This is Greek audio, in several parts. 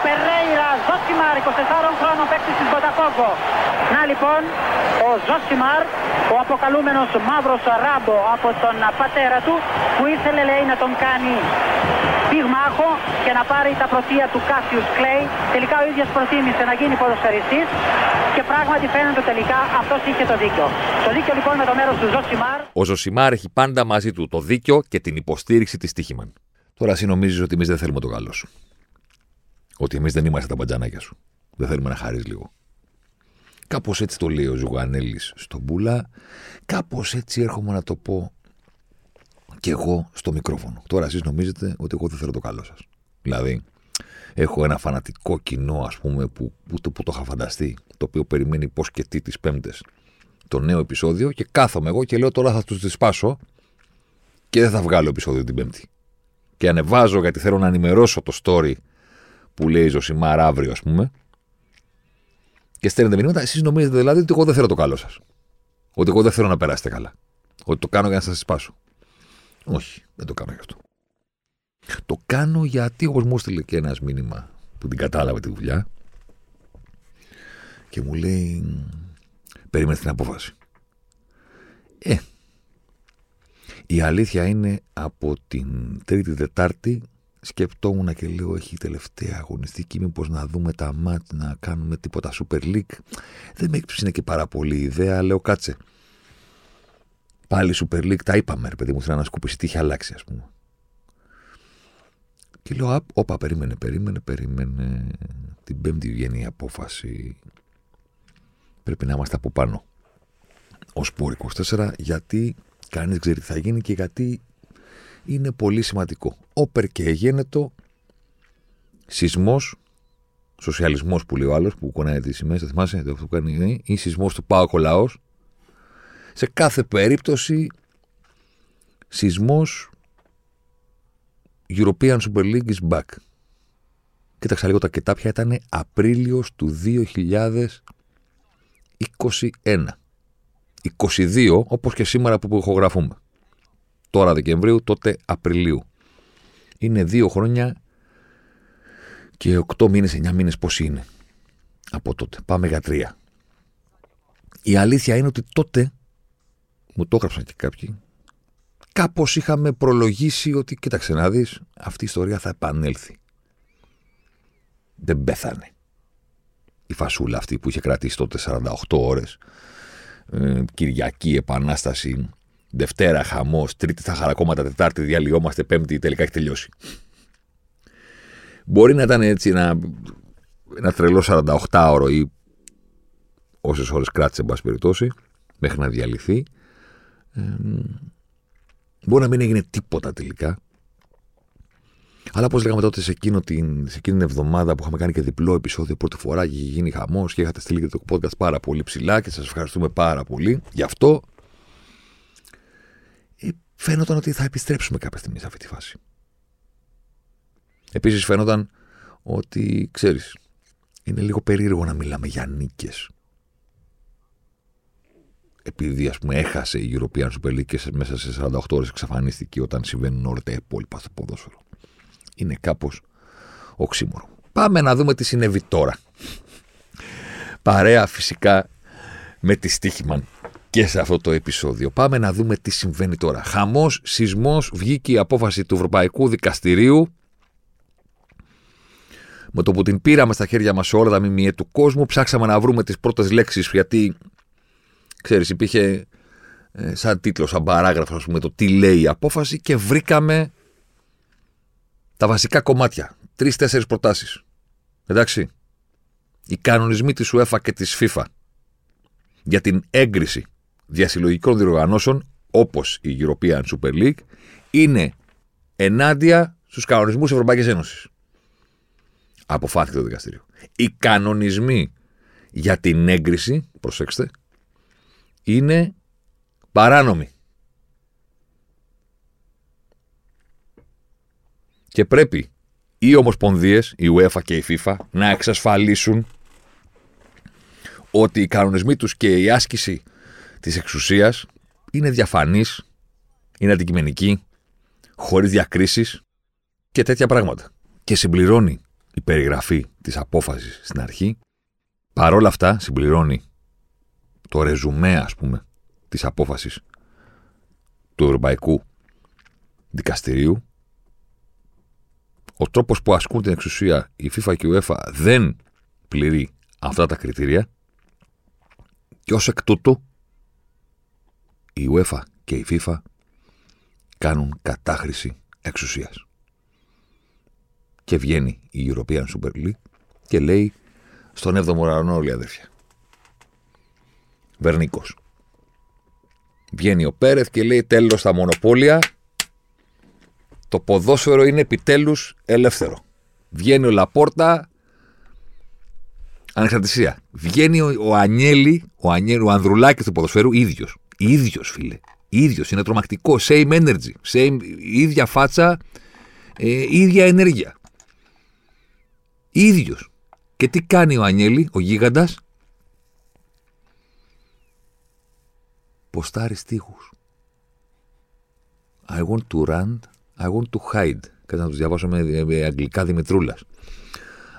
Ο Περέιρα Ζοσιμάρ, 24 χρόνων παίκτης της Μποταφόγκο. Να λοιπόν, ο Ζοσιμάρ, ο αποκαλούμενος μαύρος ράμπο από τον πατέρα του, που ήθελε λέει να τον κάνει πυγμάχο και να πάρει τα πρωτεία του Κάσιους Κλέη. Τελικά ο ίδιος προτίμησε να γίνει ποδοσφαιριστής και πράγματι φαίνεται τελικά αυτός είχε το δίκιο. Το δίκιο λοιπόν με το μέρος του Ζοσιμάρ. Ο Ζοσιμάρ έχει πάντα μαζί του το δίκιο και την υποστήριξη της Stoiximan. Τώρα εσύ νομίζεις ότι εμείς δεν θέλουμε το καλό σου. Ότι εμείς δεν είμαστε τα μπατζανάκια σου. Δεν θέλουμε να χαρείς λίγο. Κάπως έτσι το λέει ο Ζουγανέλης στον Μπούλα. Κάπως έτσι έρχομαι να το πω και εγώ στο μικρόφωνο. Τώρα εσείς νομίζετε ότι εγώ δεν θέλω το καλό σας. Δηλαδή, έχω ένα φανατικό κοινό, ας πούμε, που, που, το, που το είχα φανταστεί, το οποίο περιμένει πώς και τι τις Πέμπτες το νέο επεισόδιο και κάθομαι εγώ και λέω τώρα θα τους τη σπάσω και δεν θα βγάλω επεισόδιο την Πέμπτη. Και ανεβάζω γιατί θέλω να ενημερώσω το story που λέει Ζωσιμάρ αύριο, ας πούμε. Και στέλνετε μηνύματα. Εσείς νομίζετε δηλαδή ότι εγώ δεν θέλω το καλό σας. Ότι εγώ δεν θέλω να περάσετε καλά. Ότι το κάνω για να σας σπάσω. Όχι, δεν το κάνω γι' αυτό. Το κάνω γιατί όπως μου έστειλε και ένας μήνυμα που την κατάλαβε τη δουλειά και μου λέει περίμενε την απόφαση. Ε, η αλήθεια είναι από την Τρίτη Τετάρτη σκεπτόμουν και λέω έχει τελευταία αγωνιστική μήπως να δούμε τα μάτς να κάνουμε τίποτα Super League δεν με έκπληξε και πάρα πολύ η ιδέα λέω κάτσε πάλι Super League τα είπαμε ρε παιδί μου θέλω να σκουπίσει τι είχε αλλάξει ας πούμε και λέω όπα περίμενε περίμενε περίμενε την πέμπτη βγαίνει η απόφαση. Πρέπει να είμαστε από πάνω. Ο Σπόρ 24 γιατί κανείς δεν ξέρει τι θα γίνει και γιατί είναι πολύ σημαντικό. Όπερ και εγένετο σεισμός, σοσιαλισμός που λέει ο άλλος, που κονάει τις σημαίες, θα θυμάσαι, αυτό που κάνει, ή σεισμός του Πάο Κολαός. Σε κάθε περίπτωση, σεισμός European Super League is back. Κοίταξα λίγο τα κετάπια, ήταν Απρίλιος του 2021. 22, όπως και σήμερα που ηχογραφούμε τώρα Δεκεμβρίου, τότε Απριλίου. Είναι δύο χρόνια και οκτώ μήνες, εννιά μήνες πώς είναι από τότε. Πάμε για τρία. Η αλήθεια είναι ότι τότε, μου το έγραψαν και κάποιοι, κάπως είχαμε προλογίσει ότι, κοίταξε να δεις, αυτή η ιστορία θα επανέλθει. Δεν πέθανε. Η φασούλα αυτή που είχε κρατήσει τότε 48 ώρες, ε, Κυριακή Επανάσταση, Δευτέρα χαμός, Τρίτη θα χαρακόμματα, Τετάρτη διαλυόμαστε, Πέμπτη τελικά έχει τελειώσει. Μπορεί να ήταν έτσι ένα, ένα τρελό 48ωρο ή όσες ώρες κράτησε, εν πάση περιπτώσει, μέχρι να διαλυθεί. Ε, μπορεί να μην έγινε τίποτα τελικά. Αλλά όπως λέγαμε τότε σε, εκείνο την, σε εκείνη την εβδομάδα που είχαμε κάνει και διπλό επεισόδιο πρώτη φορά και είχε γίνει χαμός και είχατε στείλει και το podcast πάρα πολύ ψηλά και σας ευχαριστούμε πάρα πολύ. Γι' αυτό φαίνονταν ότι θα επιστρέψουμε κάποια στιγμή σε αυτή τη φάση. Επίσης φαίνονταν ότι, ξέρεις, είναι λίγο περίεργο να μιλάμε για νίκες. Επειδή, ας πούμε, έχασε η European Super League και μέσα σε 48 ώρες εξαφανίστηκε όταν συμβαίνουν όλα τα υπόλοιπα στο ποδόσφαιρο. Είναι κάπως οξύμορο. Πάμε να δούμε τι συνέβη τώρα. Παρέα φυσικά με τη Στίχημαν και σε αυτό το επεισόδιο. Πάμε να δούμε τι συμβαίνει τώρα. Χαμός, σεισμός, βγήκε η απόφαση του Ευρωπαϊκού Δικαστηρίου. Με το που την πήραμε στα χέρια μας σε όλα τα μιμιέ του κόσμου, ψάξαμε να βρούμε τις πρώτες λέξεις, γιατί ξέρεις, υπήρχε ε, σαν τίτλο, σαν παράγραφος, ας πούμε, το τι λέει η απόφαση και βρήκαμε τα βασικά κομμάτια. Τρει-τέσσερι προτάσεις. Εντάξει. Οι κανονισμοί της UEFA και της FIFA για την έγκριση διασυλλογικών διοργανώσεων όπως η European Super League είναι ενάντια στους κανονισμούς τη Ευρωπαϊκής Ένωσης. Αποφάθηκε το δικαστήριο. Οι κανονισμοί για την έγκριση, προσέξτε, είναι παράνομοι. Και πρέπει οι ομοσπονδίες, η UEFA και η FIFA, να εξασφαλίσουν ότι οι κανονισμοί τους και η άσκηση της εξουσίας είναι διαφανής, είναι αντικειμενική, χωρίς διακρίσεις και τέτοια πράγματα. Και συμπληρώνει η περιγραφή της απόφασης στην αρχή. Παρόλα αυτά συμπληρώνει το ρεζουμέ, ας πούμε, της απόφασης του Ευρωπαϊκού Δικαστηρίου. Ο τρόπος που ασκούν την εξουσία η FIFA και η UEFA δεν πληρεί αυτά τα κριτήρια και ως εκ τούτου η UEFA και η FIFA κάνουν κατάχρηση εξουσίας. Και βγαίνει η European Super League και λέει στον 7ο ουρανό όλοι αδέρφια. Βερνίκος. Βγαίνει ο Πέρεθ και λέει τέλος στα μονοπόλια. Το ποδόσφαιρο είναι επιτέλους ελεύθερο. Βγαίνει ο Λαπόρτα. Ανεξαρτησία. Βγαίνει ο, ο Ανιέλη, ο, Ανιέλη, ο Ανδρουλάκης του ποδοσφαίρου, ίδιος. Ίδιος φίλε. Ίδιος. Είναι τρομακτικό. Same energy. Same, ίδια φάτσα. Ε, ίδια ενέργεια. Ίδιος. Και τι κάνει ο Ανιέλη, ο γίγαντας, ποστάρει στίχους. I want to run, I want to hide. Κάτι να τους διαβάσω με, με αγγλικά Δημητρούλας.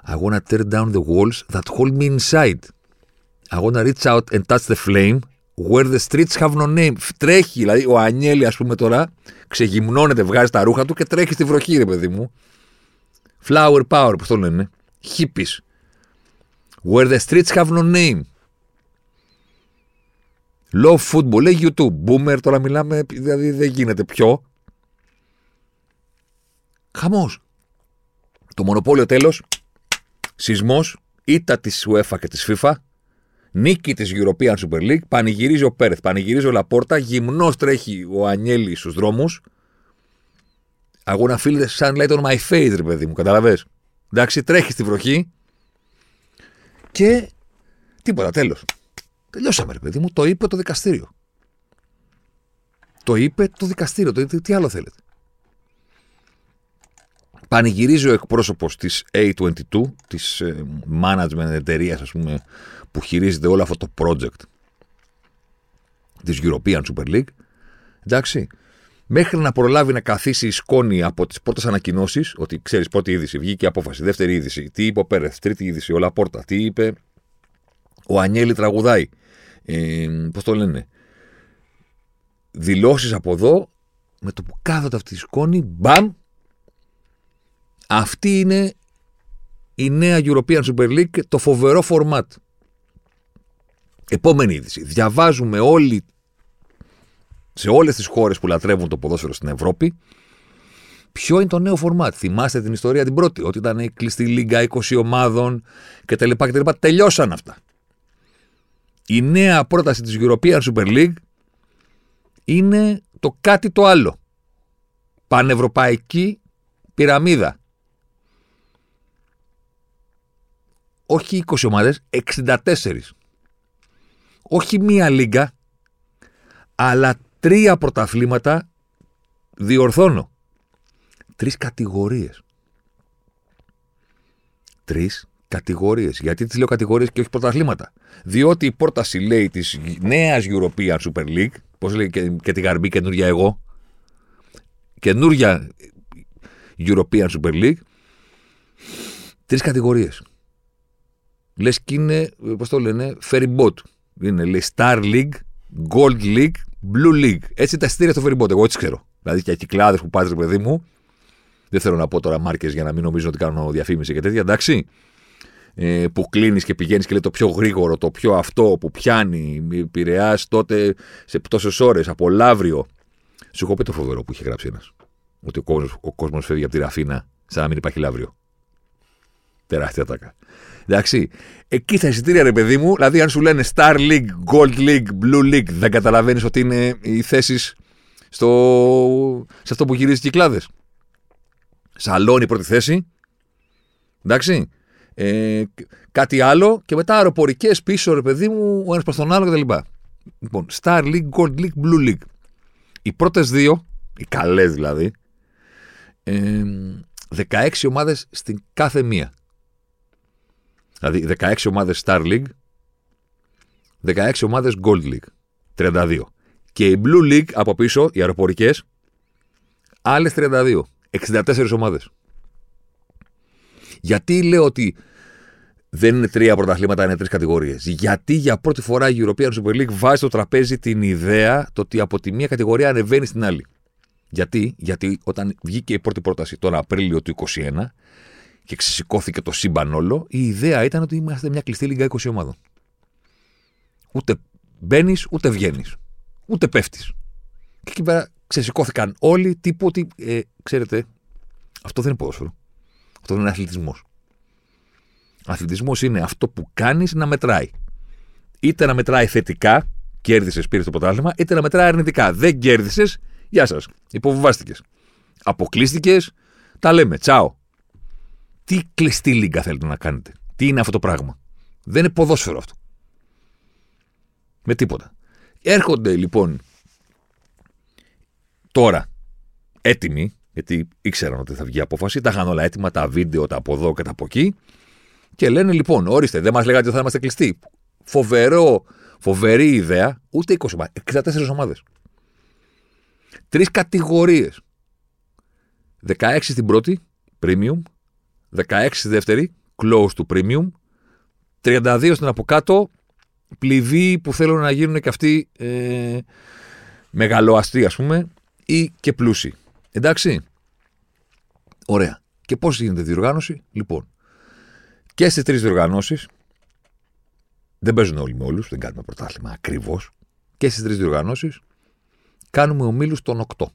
I want to tear down the walls that hold me inside. I want to reach out and touch the flame where the streets have no name. Τρέχει, δηλαδή ο Ανιέλη, ας πούμε τώρα, ξεγυμνώνεται, βγάζει τα ρούχα του και τρέχει στη βροχή, ρε παιδί μου. Flower power, πώς το λένε. Hippies. Where the streets have no name. Low football, λέει YouTube. Boomer, τώρα μιλάμε, δηλαδή δεν γίνεται πιο. Χαμός. Το μονοπόλιο τέλος. Σεισμός. Ήτα της UEFA και της FIFA. Νίκη της European Super League. Πανηγυρίζει ο Πέρεθ. Πανηγυρίζει ο Λαπόρτα. Γυμνός τρέχει ο Ανιέλη στους δρόμους. Αγώνα φίλε σαν λέει on my face, ρε παιδί μου, καταλαβες. Εντάξει, τρέχει στη βροχή. Και τίποτα, τέλος. Τελειώσαμε, ρε παιδί μου. Το είπε το δικαστήριο. Το είπε το δικαστήριο. Το, τι άλλο θέλετε. Πανηγυρίζει ο εκπρόσωπος της A22, της ε, management εταιρείας, ας πούμε, που χειρίζεται όλο αυτό το project της European Super League. Εντάξει. Μέχρι να προλάβει να καθίσει η σκόνη από τις πρώτες ανακοινώσεις, ότι ξέρεις, πρώτη είδηση, βγήκε η απόφαση, δεύτερη είδηση, τι είπε ο Πέρεθ, τρίτη είδηση, όλα πόρτα, τι είπε ο Ανιέλη τραγουδάει ε, πώς το λένε, δηλώσεις από εδώ, με το που κάθονται αυτή η σκόνη, μπαμ, αυτή είναι η νέα European Super League, το φοβερό format. Επόμενη είδηση. Διαβάζουμε όλοι, σε όλες τις χώρες που λατρεύουν το ποδόσφαιρο στην Ευρώπη, ποιο είναι το νέο format. Θυμάστε την ιστορία την πρώτη, ότι ήταν η κλειστή λίγα 20 ομάδων κτλ. Τελειώσαν αυτά η νέα πρόταση της European Super League είναι το κάτι το άλλο. Πανευρωπαϊκή πυραμίδα. Όχι 20 ομάδες, 64. Όχι μία λίγα, αλλά τρία πρωταθλήματα διορθώνω. Τρεις κατηγορίες. Τρεις κατηγορίες. Γιατί τις λέω κατηγορίες και όχι πρωταθλήματα; Διότι η πρόταση λέει της νέας European Super League, πώς λέει και, και τη γαρμπή καινούργια εγώ, καινούργια European Super League, τρεις κατηγορίες. Λες και είναι, πώς το λένε, ferry boat. Είναι λέει Star League, Gold League, Blue League. Έτσι τα στήρια στο ferry boat. Εγώ έτσι ξέρω. Δηλαδή και κυκλάδες που πάτε, παιδί μου. Δεν θέλω να πω τώρα μάρκες για να μην νομίζω ότι κάνω διαφήμιση και τέτοια. Εντάξει ε, που κλείνεις και πηγαίνεις και λέει το πιο γρήγορο, το πιο αυτό που πιάνει, πειραιά τότε σε τόσε ώρες, από Λαύριο. Σου έχω πει το φοβερό που είχε γράψει ένας. Ότι ο κόσμος ο κόσμος φεύγει από τη Ραφίνα σαν να μην υπάρχει Λαύριο. Τεράστια τάκα. Εντάξει. Εκεί στα εισιτήρια, ρε παιδί μου, δηλαδή αν σου λένε Star League, Gold League, Blue League, δεν καταλαβαίνεις ότι είναι οι θέσεις στο... σε αυτό που γυρίζει κυκλάδες. Σαλόνι πρώτη θέση. Εντάξει ε, κάτι άλλο και μετά αεροπορικές πίσω, ρε παιδί μου, ο ένας προς τον άλλο κτλ. Λοιπόν, Star League, Gold League, Blue League. Οι πρώτες δύο, οι καλές δηλαδή, ε, 16 ομάδες στην κάθε μία. Δηλαδή 16 ομάδες Star League, 16 ομάδες Gold League. 32. Και η Blue League από πίσω, οι αεροπορικές, άλλες 32. 64 ομάδες. Γιατί λέω ότι δεν είναι τρία πρωταθλήματα, είναι τρεις κατηγορίες; Γιατί για πρώτη φορά η European Super League βάζει στο τραπέζι την ιδέα το ότι από τη μία κατηγορία ανεβαίνει στην άλλη. Γιατί, Γιατί όταν βγήκε η πρώτη πρόταση τον Απρίλιο του 2021 και ξεσηκώθηκε το σύμπαν όλο, η ιδέα ήταν ότι είμαστε μια κλειστή λίγα 20 ομάδων. Ούτε μπαίνεις, ούτε βγαίνεις. Ούτε πέφτεις. Και εκεί πέρα ξεσηκώθηκαν όλοι τύπου ότι, ε, ξέρετε, αυτό δεν είναι ποδόσφαιρο. Αυτό δεν είναι αθλητισμός. Αθλητισμός είναι αυτό που κάνεις να μετράει. Είτε να μετράει θετικά, κέρδισες, πήρες το πρωτάθλημα, είτε να μετράει αρνητικά. Δεν κέρδισες, γεια σας. Υποβιβάστηκες. Αποκλείστηκες, τα λέμε. Τσάω. Τι κλειστή λίγκα θέλετε να κάνετε; Τι είναι αυτό το πράγμα; Δεν είναι ποδόσφαιρο αυτό. Με τίποτα. Έρχονται λοιπόν τώρα έτοιμοι, γιατί ήξεραν ότι θα βγει απόφαση, τα είχαν όλα έτοιμα, τα βίντεο, τα από εδώ και τα από εκεί. Και λένε λοιπόν, ορίστε, δεν μας λέγατε ότι θα είμαστε κλειστοί. Φοβερό, φοβερή ιδέα, ούτε 20 ομάδε, 64 ομάδες. Τρεις κατηγορίες. 16 στην πρώτη, premium. 16 στη δεύτερη, close to premium. 32 στην από κάτω, πληβοί που θέλουν να γίνουν και αυτοί ε, μεγαλοαστοί, ας πούμε, ή και πλούσιοι. Εντάξει. Ωραία. Και πώς γίνεται η διοργάνωση, λοιπόν. Και στις τρεις διοργανώσεις, δεν παίζουν όλοι με όλους, δεν κάνουμε πρωτάθλημα ακριβώς. Και στις τρεις διοργανώσεις, κάνουμε ομίλους των 8.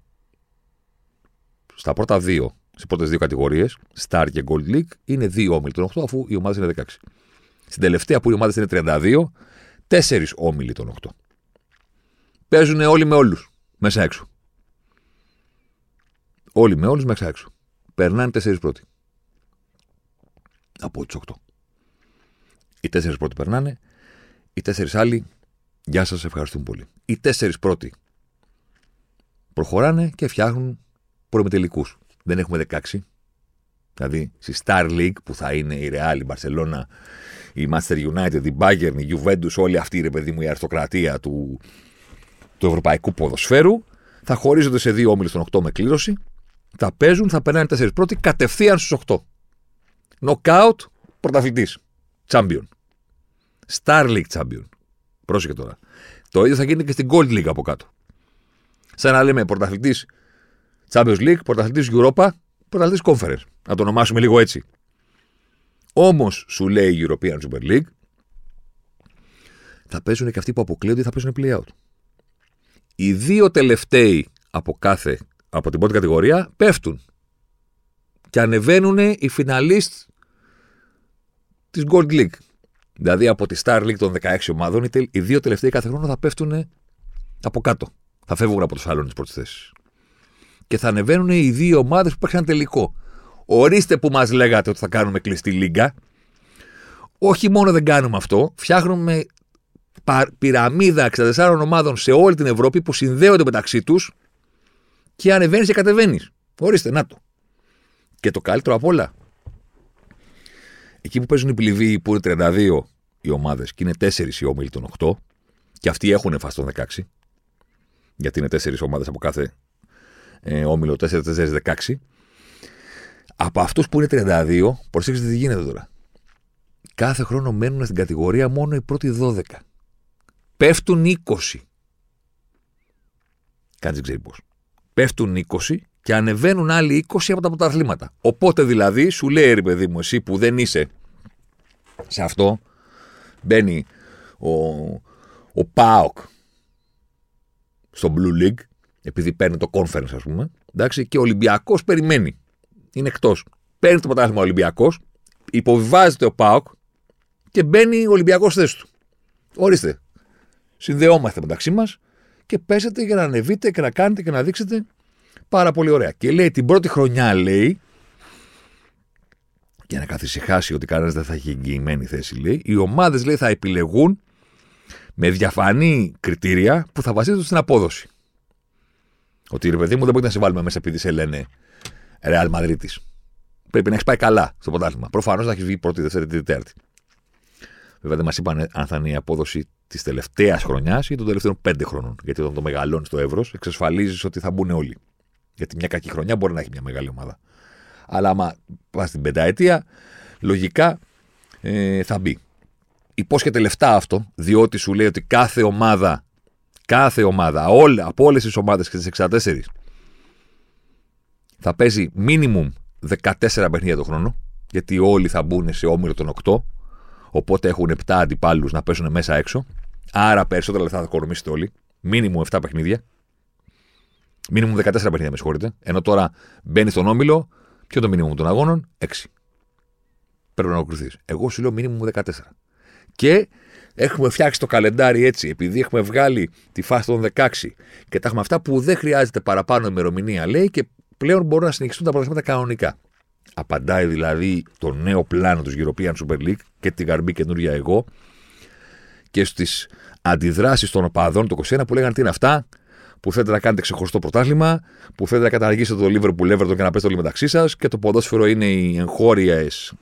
Στα πρώτα δύο, στι πρώτες δύο κατηγορίες, Star και Gold League, είναι δύο όμιλοι των 8, αφού οι ομάδες είναι 16. Στην τελευταία που οι ομάδες είναι 32, τέσσερις όμιλοι των 8. Παίζουν όλοι με όλους μέσα έξω. Όλοι με όλους μέσα έξω. Περνάνε τέσσερις πρώτοι από τις 8. Οι τέσσερις πρώτοι περνάνε, οι τέσσερις άλλοι, γεια σας, ευχαριστούμε πολύ. Οι τέσσερις πρώτοι προχωράνε και φτιάχνουν προημετελικού. Δεν έχουμε 16. Δηλαδή στη Star League που θα είναι η Real, η Barcelona, η Manchester United, η Bayern, η Juventus, όλη αυτή ρε παιδί μου η αριστοκρατία του, του ευρωπαϊκού ποδοσφαίρου, θα χωρίζονται σε δύο όμιλους των 8 με κλήρωση, θα παίζουν, θα περνάνε τέσσερις πρώτοι κατευθείαν στους 8. Νοκάουτ, πρωταθλητής. Champion. Star League Champion. Πρόσεχε τώρα. Το ίδιο θα γίνει και στην Gold League από κάτω. Σαν να λέμε πρωταθλητής Champions League, πρωταθλητής Europa, πρωταθλητής Conference. Να το ονομάσουμε λίγο έτσι. Όμως σου λέει η European Super League, θα παίζουν και αυτοί που αποκλείονται θα παίζουν play-out. Οι δύο τελευταίοι από κάθε, από την πρώτη κατηγορία πέφτουν και ανεβαίνουν οι φιναλίστ της Gold League. Δηλαδή από τη Star League των 16 ομάδων, οι δύο τελευταίοι κάθε χρόνο θα πέφτουν από κάτω. Θα φεύγουν από του άλλου τι πρώτε θέσει. Και θα ανεβαίνουν οι δύο ομάδες που παίξαν τελικό. Ορίστε που μας λέγατε ότι θα κάνουμε κλειστή λίγα. Όχι μόνο δεν κάνουμε αυτό, φτιάχνουμε πυραμίδα 64 ομάδων σε όλη την Ευρώπη που συνδέονται μεταξύ τους και ανεβαίνεις και κατεβαίνεις. Ορίστε, να το. Και το καλύτερο απ' όλα, εκεί που παίζουν οι πληβοί που είναι 32 οι ομάδες και είναι 4 οι όμιλοι των 8, και αυτοί έχουν φάσει τον 16, γιατί είναι 4 ομάδες από κάθε ε, όμιλο, 4-4-16. Από αυτούς που είναι 32, προσέξτε τι γίνεται τώρα. Κάθε χρόνο μένουν στην κατηγορία μόνο οι πρώτοι 12. Πέφτουν 20. Κανεί δεν ξέρει πώς. Πέφτουν 20 και ανεβαίνουν άλλοι 20 από τα πρωταθλήματα. Οπότε δηλαδή σου λέει ρε παιδί μου, εσύ που δεν είσαι σε αυτό, μπαίνει ο, ο Πάοκ στο Blue League, επειδή παίρνει το conference, ας πούμε, εντάξει, και ο Ολυμπιακός περιμένει. Είναι εκτός. Παίρνει το πρωτάθλημα ο Ολυμπιακός, υποβιβάζεται ο Πάοκ και μπαίνει ο Ολυμπιακός θέση του. Ορίστε. Συνδεόμαστε μεταξύ μας και πέσετε για να ανεβείτε και να κάνετε και να δείξετε Πάρα πολύ ωραία. Και λέει την πρώτη χρονιά, λέει, για να καθησυχάσει ότι κανένας δεν θα έχει εγγυημένη θέση, λέει, οι ομάδες λέει θα επιλεγούν με διαφανή κριτήρια που θα βασίζονται στην απόδοση. Ότι ρε παιδί μου δεν μπορεί να σε βάλουμε μέσα επειδή σε λένε Real Madrid. Πρέπει να έχεις πάει καλά στο πρωτάθλημα. Προφανώς να έχεις βγει πρώτη, δεύτερη, τρίτη, τέταρτη. Βέβαια δεν μας είπαν αν θα είναι η απόδοση της τελευταίας χρονιάς ή των τελευταίων πέντε χρόνων. Γιατί όταν το μεγαλώνεις το εύρος, εξασφαλίζεις ότι θα μπουν όλοι. Γιατί μια κακή χρονιά μπορεί να έχει μια μεγάλη ομάδα. Αλλά άμα πας στην πενταετία, λογικά ε, θα μπει. Υπόσχεται λεφτά αυτό, διότι σου λέει ότι κάθε ομάδα, κάθε ομάδα, όλα, από όλες τις ομάδες και τις 64, θα παίζει minimum 14 παιχνίδια το χρόνο, γιατί όλοι θα μπουν σε όμιλο των 8, οπότε έχουν 7 αντιπάλους να πέσουν μέσα έξω. Άρα περισσότερα λεφτά θα κορμίσετε όλοι. Μίνιμουμ 7 παιχνίδια. Μίνιμουμ 14 παιχνίδια, με συγχωρείτε. Ενώ τώρα μπαίνεις στον όμιλο, ποιο το μίνιμουμ των αγώνων, 6. Πρέπει να ολοκληρωθείς. Εγώ σου λέω μίνιμουμ 14. Και έχουμε φτιάξει το καλεντάρι έτσι, επειδή έχουμε βγάλει τη φάση των 16 και τα έχουμε αυτά που δεν χρειάζεται παραπάνω ημερομηνία, λέει, και πλέον μπορούν να συνεχιστούν τα πρωταθλήματα κανονικά. Απαντάει δηλαδή το νέο πλάνο του European Super League και την καρμπή καινούργια εγώ και στις αντιδράσεις των οπαδών του 21 που λέγανε τι είναι αυτά, που θέλετε να κάνετε ξεχωριστό πρωτάθλημα, που θέλετε να καταργήσετε το Liverpool Everton και να πέσετε όλοι μεταξύ σας και το ποδόσφαιρο είναι οι εγχώριες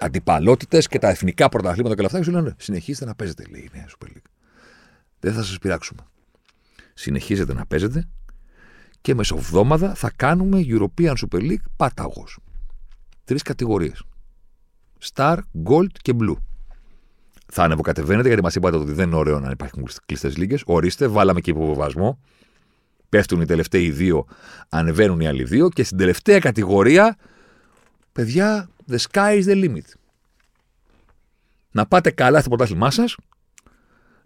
αντιπαλότητες και τα εθνικά πρωταθλήματα και όλα αυτά. Και σου λένε συνεχίστε να παίζετε, λέει η Νέα Super League. Δεν θα σας πειράξουμε. Συνεχίζετε να παίζετε και μεσοβδόμαδα θα κάνουμε European Super League πάταγο. Τρεις κατηγορίες. Star, Gold και Blue. Θα ανεβοκατεβαίνετε γιατί μας είπατε ότι δεν είναι ωραίο να υπάρχουν κλειστές λίγε. Ορίστε, βάλαμε και υποβοβασμό. Πέφτουν οι τελευταίοι δύο, ανεβαίνουν οι άλλοι δύο και στην τελευταία κατηγορία, παιδιά, the sky is the limit. Να πάτε καλά στο πρωτάθλημά σας,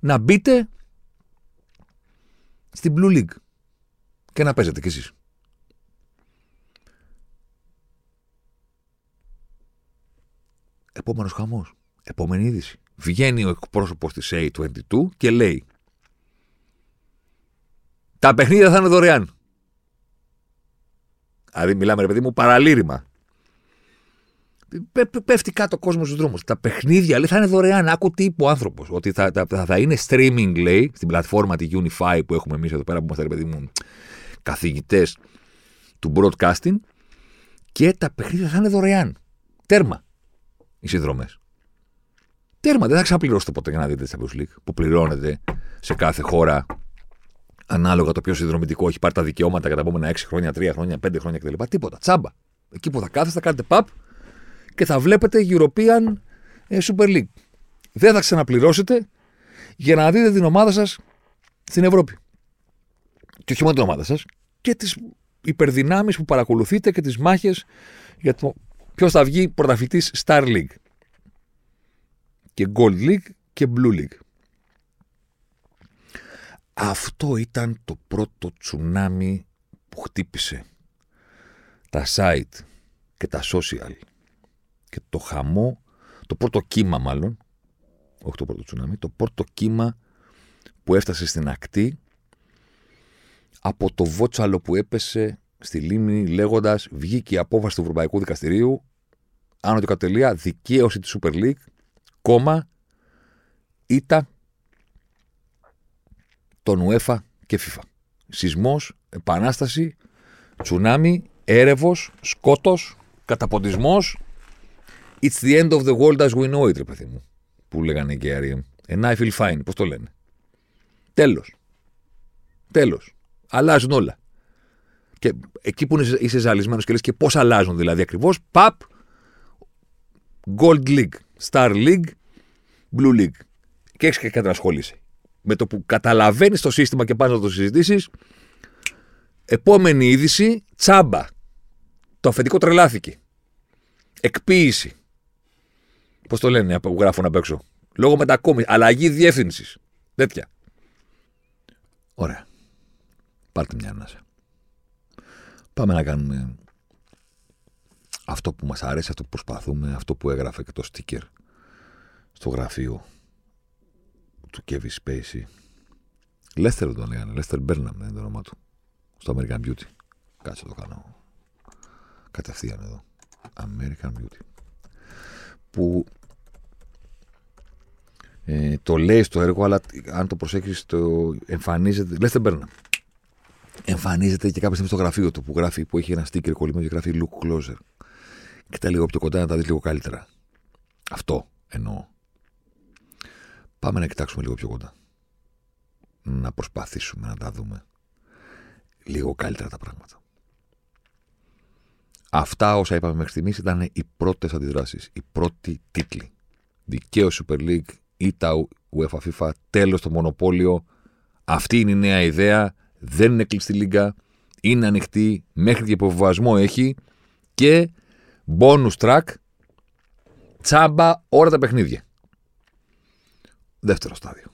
να μπείτε στην Blue League και να παίζετε κι εσείς. Επόμενος χαμός. Επόμενη είδηση. Βγαίνει ο εκπρόσωπος της A22 και λέει τα παιχνίδια θα είναι δωρεάν. Δηλαδή μιλάμε ρε παιδί μου παραλήρημα. Πέφτει κάτω ο κόσμος στους δρόμους. Τα παιχνίδια λέει, θα είναι δωρεάν. Άκου τι είπε ο άνθρωπος. Ότι θα, θα, θα, είναι streaming, λέει, στην πλατφόρμα τη Unify που έχουμε εμείς εδώ πέρα που είμαστε, ρε παιδί μου, καθηγητές του broadcasting και τα παιχνίδια θα είναι δωρεάν. Τέρμα οι συνδρομές. Τέρμα. Δεν θα ξαπληρώσετε ποτέ για να δείτε τη Champions League που πληρώνετε σε κάθε χώρα ανάλογα το πιο συνδρομητικό έχει πάρει τα δικαιώματα για τα επόμενα 6 χρόνια, 3 χρόνια, 5 χρόνια κτλ. Τίποτα. Τσάμπα. Εκεί που θα κάθεστε, θα κάνετε pub και θα βλέπετε European ε, Super League. Δεν θα ξαναπληρώσετε για να δείτε την ομάδα σας στην Ευρώπη και όχι μόνο την ομάδα σας, και τις υπερδυνάμεις που παρακολουθείτε και τις μάχες για το ποιος θα βγει πρωταθλητής Star League. Και Gold League και Blue League. Αυτό ήταν το πρώτο τσουνάμι που χτύπησε τα site και τα social και το χαμό, το πρώτο κύμα μάλλον, όχι το πρώτο τσουνάμι, το πρώτο κύμα που έφτασε στην ακτή από το βότσαλο που έπεσε στη λίμνη λέγοντας βγήκε η απόφαση του Ευρωπαϊκού Δικαστηρίου άνω του κατελεία δικαίωση της Super League, κόμμα, ήττα τον UEFA και FIFA. Σεισμός, επανάσταση, τσουνάμι, έρευος, σκότος, καταποντισμός. It's the end of the world as we know it, ρε παιδί μου. Που λέγανε και οι Άριοι. And I feel fine. Πώς το λένε. Τέλος. Τέλος αλλάζουν όλα. Και εκεί που είσαι ζαλισμένος και λες και πώς αλλάζουν δηλαδή ακριβώς, παπ, Gold League, Star League, Blue League. Και έχεις και κατασχόληση. Με το που καταλαβαίνεις το σύστημα και πας να το συζητήσεις, επόμενη είδηση, τσάμπα. Το αφεντικό τρελάθηκε. Εκποίηση. Πώς το λένε που γράφουν απ' έξω. Λόγω μετακόμιση. Αλλαγή διεύθυνσης. Τέτοια. Ωραία. Πάρτε μια ανάσα. Πάμε να κάνουμε αυτό που μας αρέσει, αυτό που προσπαθούμε, αυτό που έγραφε και το sticker στο γραφείο του Kevin Spacey. Λέστερ τον λέγανε, Λέστερ Μπέρναμ είναι το όνομα του. Στο American Beauty. Κάτσε το κάνω κατευθείαν εδώ. American Beauty. Που ε, το λέει στο έργο, αλλά αν το προσέξεις το εμφανίζεται. Λέστερ Μπέρναμ εμφανίζεται και κάποια στιγμή στο γραφείο του που γράφει, που έχει ένα sticker κολλημένο και γράφει Look Closer. Και τα λίγο πιο κοντά να τα δεις λίγο καλύτερα. Αυτό εννοώ. Πάμε να κοιτάξουμε λίγο πιο κοντά. Να προσπαθήσουμε να τα δούμε λίγο καλύτερα τα πράγματα. Αυτά όσα είπαμε μέχρι στιγμής ήταν οι πρώτες αντιδράσεις, οι πρώτοι τίτλοι. Δικαίω Super League ή τα UEFA FIFA, τέλος το μονοπόλιο. Αυτή είναι η νέα ιδέα. Δεν είναι κλειστή λίγκα. Είναι ανοιχτή. Μέχρι και υποβιβασμό έχει. Και bonus track. Τσάμπα όλα τα παιχνίδια. Δεύτερο στάδιο.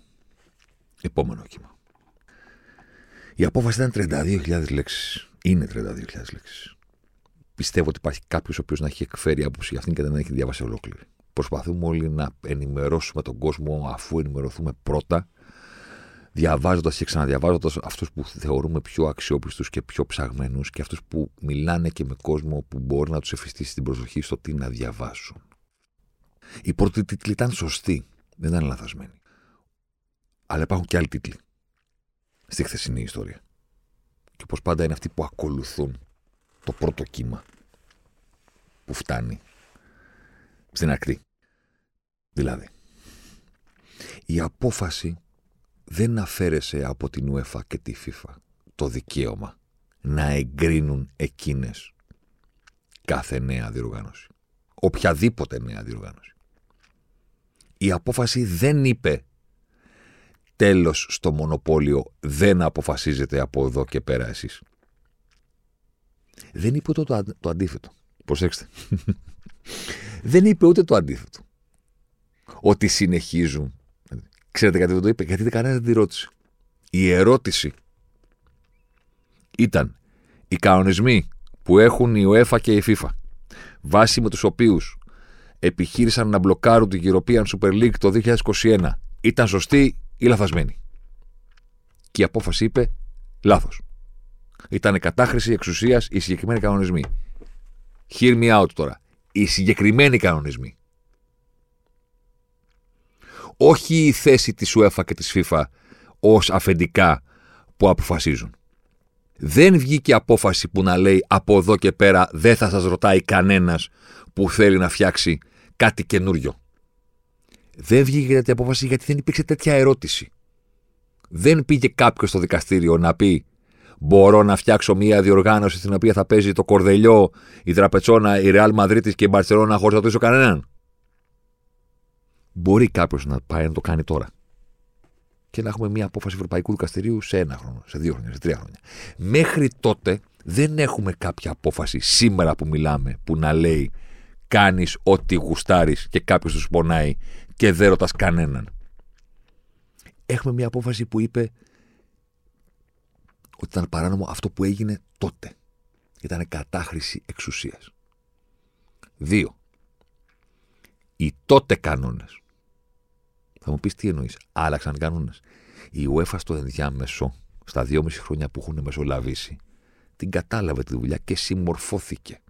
Επόμενο κύμα. Η απόφαση ήταν 32.000 λέξεις. Είναι 32.000 λέξεις. Πιστεύω ότι υπάρχει κάποιος ο οποίος να έχει εκφέρει άποψη για αυτήν και δεν έχει διάβασει ολόκληρη. Προσπαθούμε όλοι να ενημερώσουμε τον κόσμο αφού ενημερωθούμε πρώτα, διαβάζοντας και ξαναδιαβάζοντας αυτούς που θεωρούμε πιο αξιόπιστους και πιο ψαγμένους και αυτούς που μιλάνε και με κόσμο που μπορεί να τους εφιστήσει την προσοχή στο τι να διαβάσουν. Οι πρώτοι τίτλοι ήταν σωστοί, δεν ήταν λαθασμένοι. Αλλά υπάρχουν και άλλοι τίτλοι στη χθεσινή ιστορία. Και όπως πάντα είναι αυτοί που ακολουθούν το πρώτο κύμα που φτάνει στην ακτή. Δηλαδή, η απόφαση δεν αφαίρεσε από την UEFA και τη FIFA το δικαίωμα να εγκρίνουν εκείνες κάθε νέα διοργάνωση. Οποιαδήποτε νέα διοργάνωση. Η απόφαση δεν είπε τέλος στο μονοπόλιο δεν αποφασίζετε από εδώ και πέρα εσείς. Δεν είπε ούτε το, το αντίθετο. Προσέξτε. δεν είπε ούτε το αντίθετο. Ότι συνεχίζουν. Ξέρετε γιατί δεν το είπε; Γιατί δεν κανένας δεν τη ρώτησε. Η ερώτηση ήταν οι κανονισμοί που έχουν η UEFA και η FIFA βάσει με τους οποίους επιχείρησαν να μπλοκάρουν την European Super League το 2021 ήταν σωστοί ή λαθασμένη; Και η απόφαση είπε λάθος. Ήταν κατάχρηση εξουσίας οι συγκεκριμένοι κανονισμοί. Hear me out τώρα. Οι συγκεκριμένοι κανονισμοί. Όχι η θέση της UEFA και της FIFA ως αφεντικά που αποφασίζουν. Δεν βγήκε απόφαση που να λέει από εδώ και πέρα δεν θα σας ρωτάει κανένας που θέλει να φτιάξει κάτι καινούριο. Δεν βγήκε τέτοια απόφαση γιατί δεν υπήρξε τέτοια ερώτηση. Δεν πήγε κάποιος στο δικαστήριο να πει Μπορώ να φτιάξω μια διοργάνωση στην οποία θα παίζει το Κορδελιό, η Τραπετσόνα, η Ρεάλ Μαδρίτη και η Μπαρσελόνα χωρίς να ρωτήσω κανέναν. Μπορεί κάποιος να πάει να το κάνει τώρα. Και να έχουμε μια απόφαση Ευρωπαϊκού Δικαστηρίου σε ένα χρόνο, σε δύο χρόνια, σε τρία χρόνια. Μέχρι τότε δεν έχουμε κάποια απόφαση σήμερα που μιλάμε που να λέει κάνεις ό,τι γουστάρεις και κάποιος τους πονάει και δεν ρωτάς κανέναν. Έχουμε μια απόφαση που είπε ότι ήταν παράνομο αυτό που έγινε τότε. Ήταν κατάχρηση εξουσίας. Δύο. Οι τότε κανόνες. Θα μου πεις τι εννοείς. Άλλαξαν κανόνες. Η UEFA στο ενδιάμεσο, στα δυόμιση χρόνια που έχουν μεσολαβήσει, την κατάλαβε τη δουλειά και συμμορφώθηκε.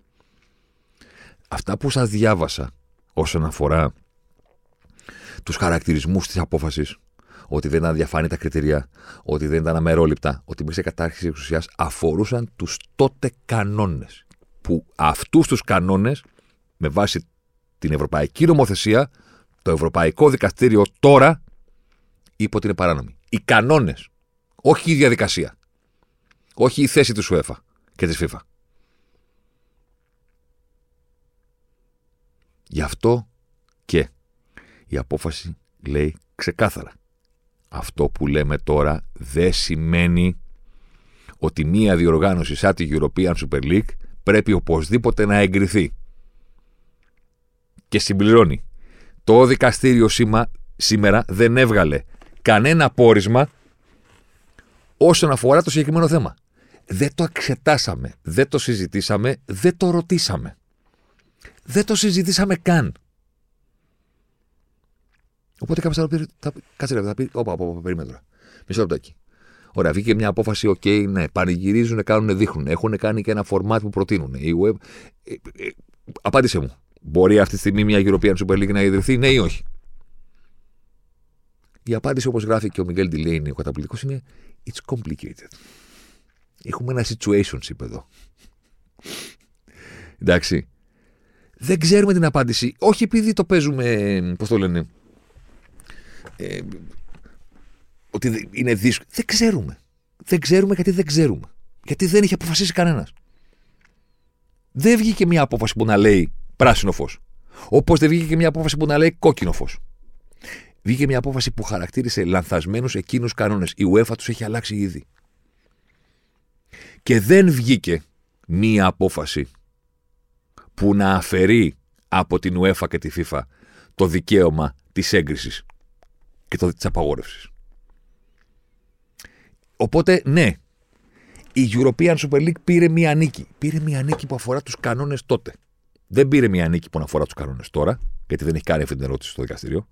Αυτά που σας διάβασα όσον αφορά τους χαρακτηρισμούς της απόφασης, ότι δεν ήταν διαφάνη τα κριτήρια, ότι δεν ήταν αμερόληπτα, ότι υπήρξε κατάρχηση εξουσίας, αφορούσαν τους τότε κανόνες. Που αυτούς τους κανόνες, με βάση την Ευρωπαϊκή Νομοθεσία, το Ευρωπαϊκό Δικαστήριο τώρα είπε ότι είναι παράνομοι. Οι κανόνες. Όχι η διαδικασία. Όχι η θέση του ΣΟΕΦΑ και της FIFA. Γι' αυτό και η απόφαση λέει ξεκάθαρα. Αυτό που λέμε τώρα δεν σημαίνει ότι μία διοργάνωση σαν τη European Super League πρέπει οπωσδήποτε να εγκριθεί. Και συμπληρώνει. Το δικαστήριο σήμα, σήμερα δεν έβγαλε κανένα πόρισμα όσον αφορά το συγκεκριμένο θέμα. Δεν το εξετάσαμε, δεν το συζητήσαμε, δεν το ρωτήσαμε. Δεν το συζητήσαμε καν. Οπότε κάποιος θα πει, θα, κάτσε ρε, θα πει, όπα, όπα, όπα, περίμενε τώρα. Μισό λεπτάκι. Ωραία, βγήκε μια απόφαση, OK, okay, ναι, πανηγυρίζουν, κάνουν, δείχνουν. Έχουν κάνει και ένα φορμάτ που προτείνουν. Η web... Ε, ε, απάντησε μου. Μπορεί αυτή τη στιγμή μια European Super League να ιδρυθεί, ναι ή όχι; Η απάντηση, όπως γράφει και ο Μιγκέλ Ντιλέινι, ο καταπληκτικός, είναι It's complicated. Έχουμε ένα situationship εδώ. Εντάξει. Δεν ξέρουμε την απάντηση. Όχι επειδή το παίζουμε, πώς το λένε, ε, ότι είναι δύσκολο. Δεν ξέρουμε. Δεν ξέρουμε γιατί δεν ξέρουμε. Γιατί δεν έχει αποφασίσει κανένας. Δεν βγήκε μια απόφαση που να λέει πράσινο φως. Όπως δεν βγήκε και μια απόφαση που να λέει κόκκινο φως. Βγήκε μια απόφαση που χαρακτήρισε λανθασμένους εκείνους κανόνες. Η UEFA τους έχει αλλάξει ήδη. Και δεν βγήκε μία απόφαση που να αφαιρεί από την UEFA και τη FIFA το δικαίωμα της έγκρισης και το, της απαγόρευσης. Οπότε, ναι, η European Super League πήρε μία νίκη. Πήρε μία νίκη που αφορά τους κανόνες τότε. Δεν πήρε μία νίκη που αφορά τους κανόνες τώρα, γιατί δεν έχει κάνει αυτή την ερώτηση στο δικαστήριο.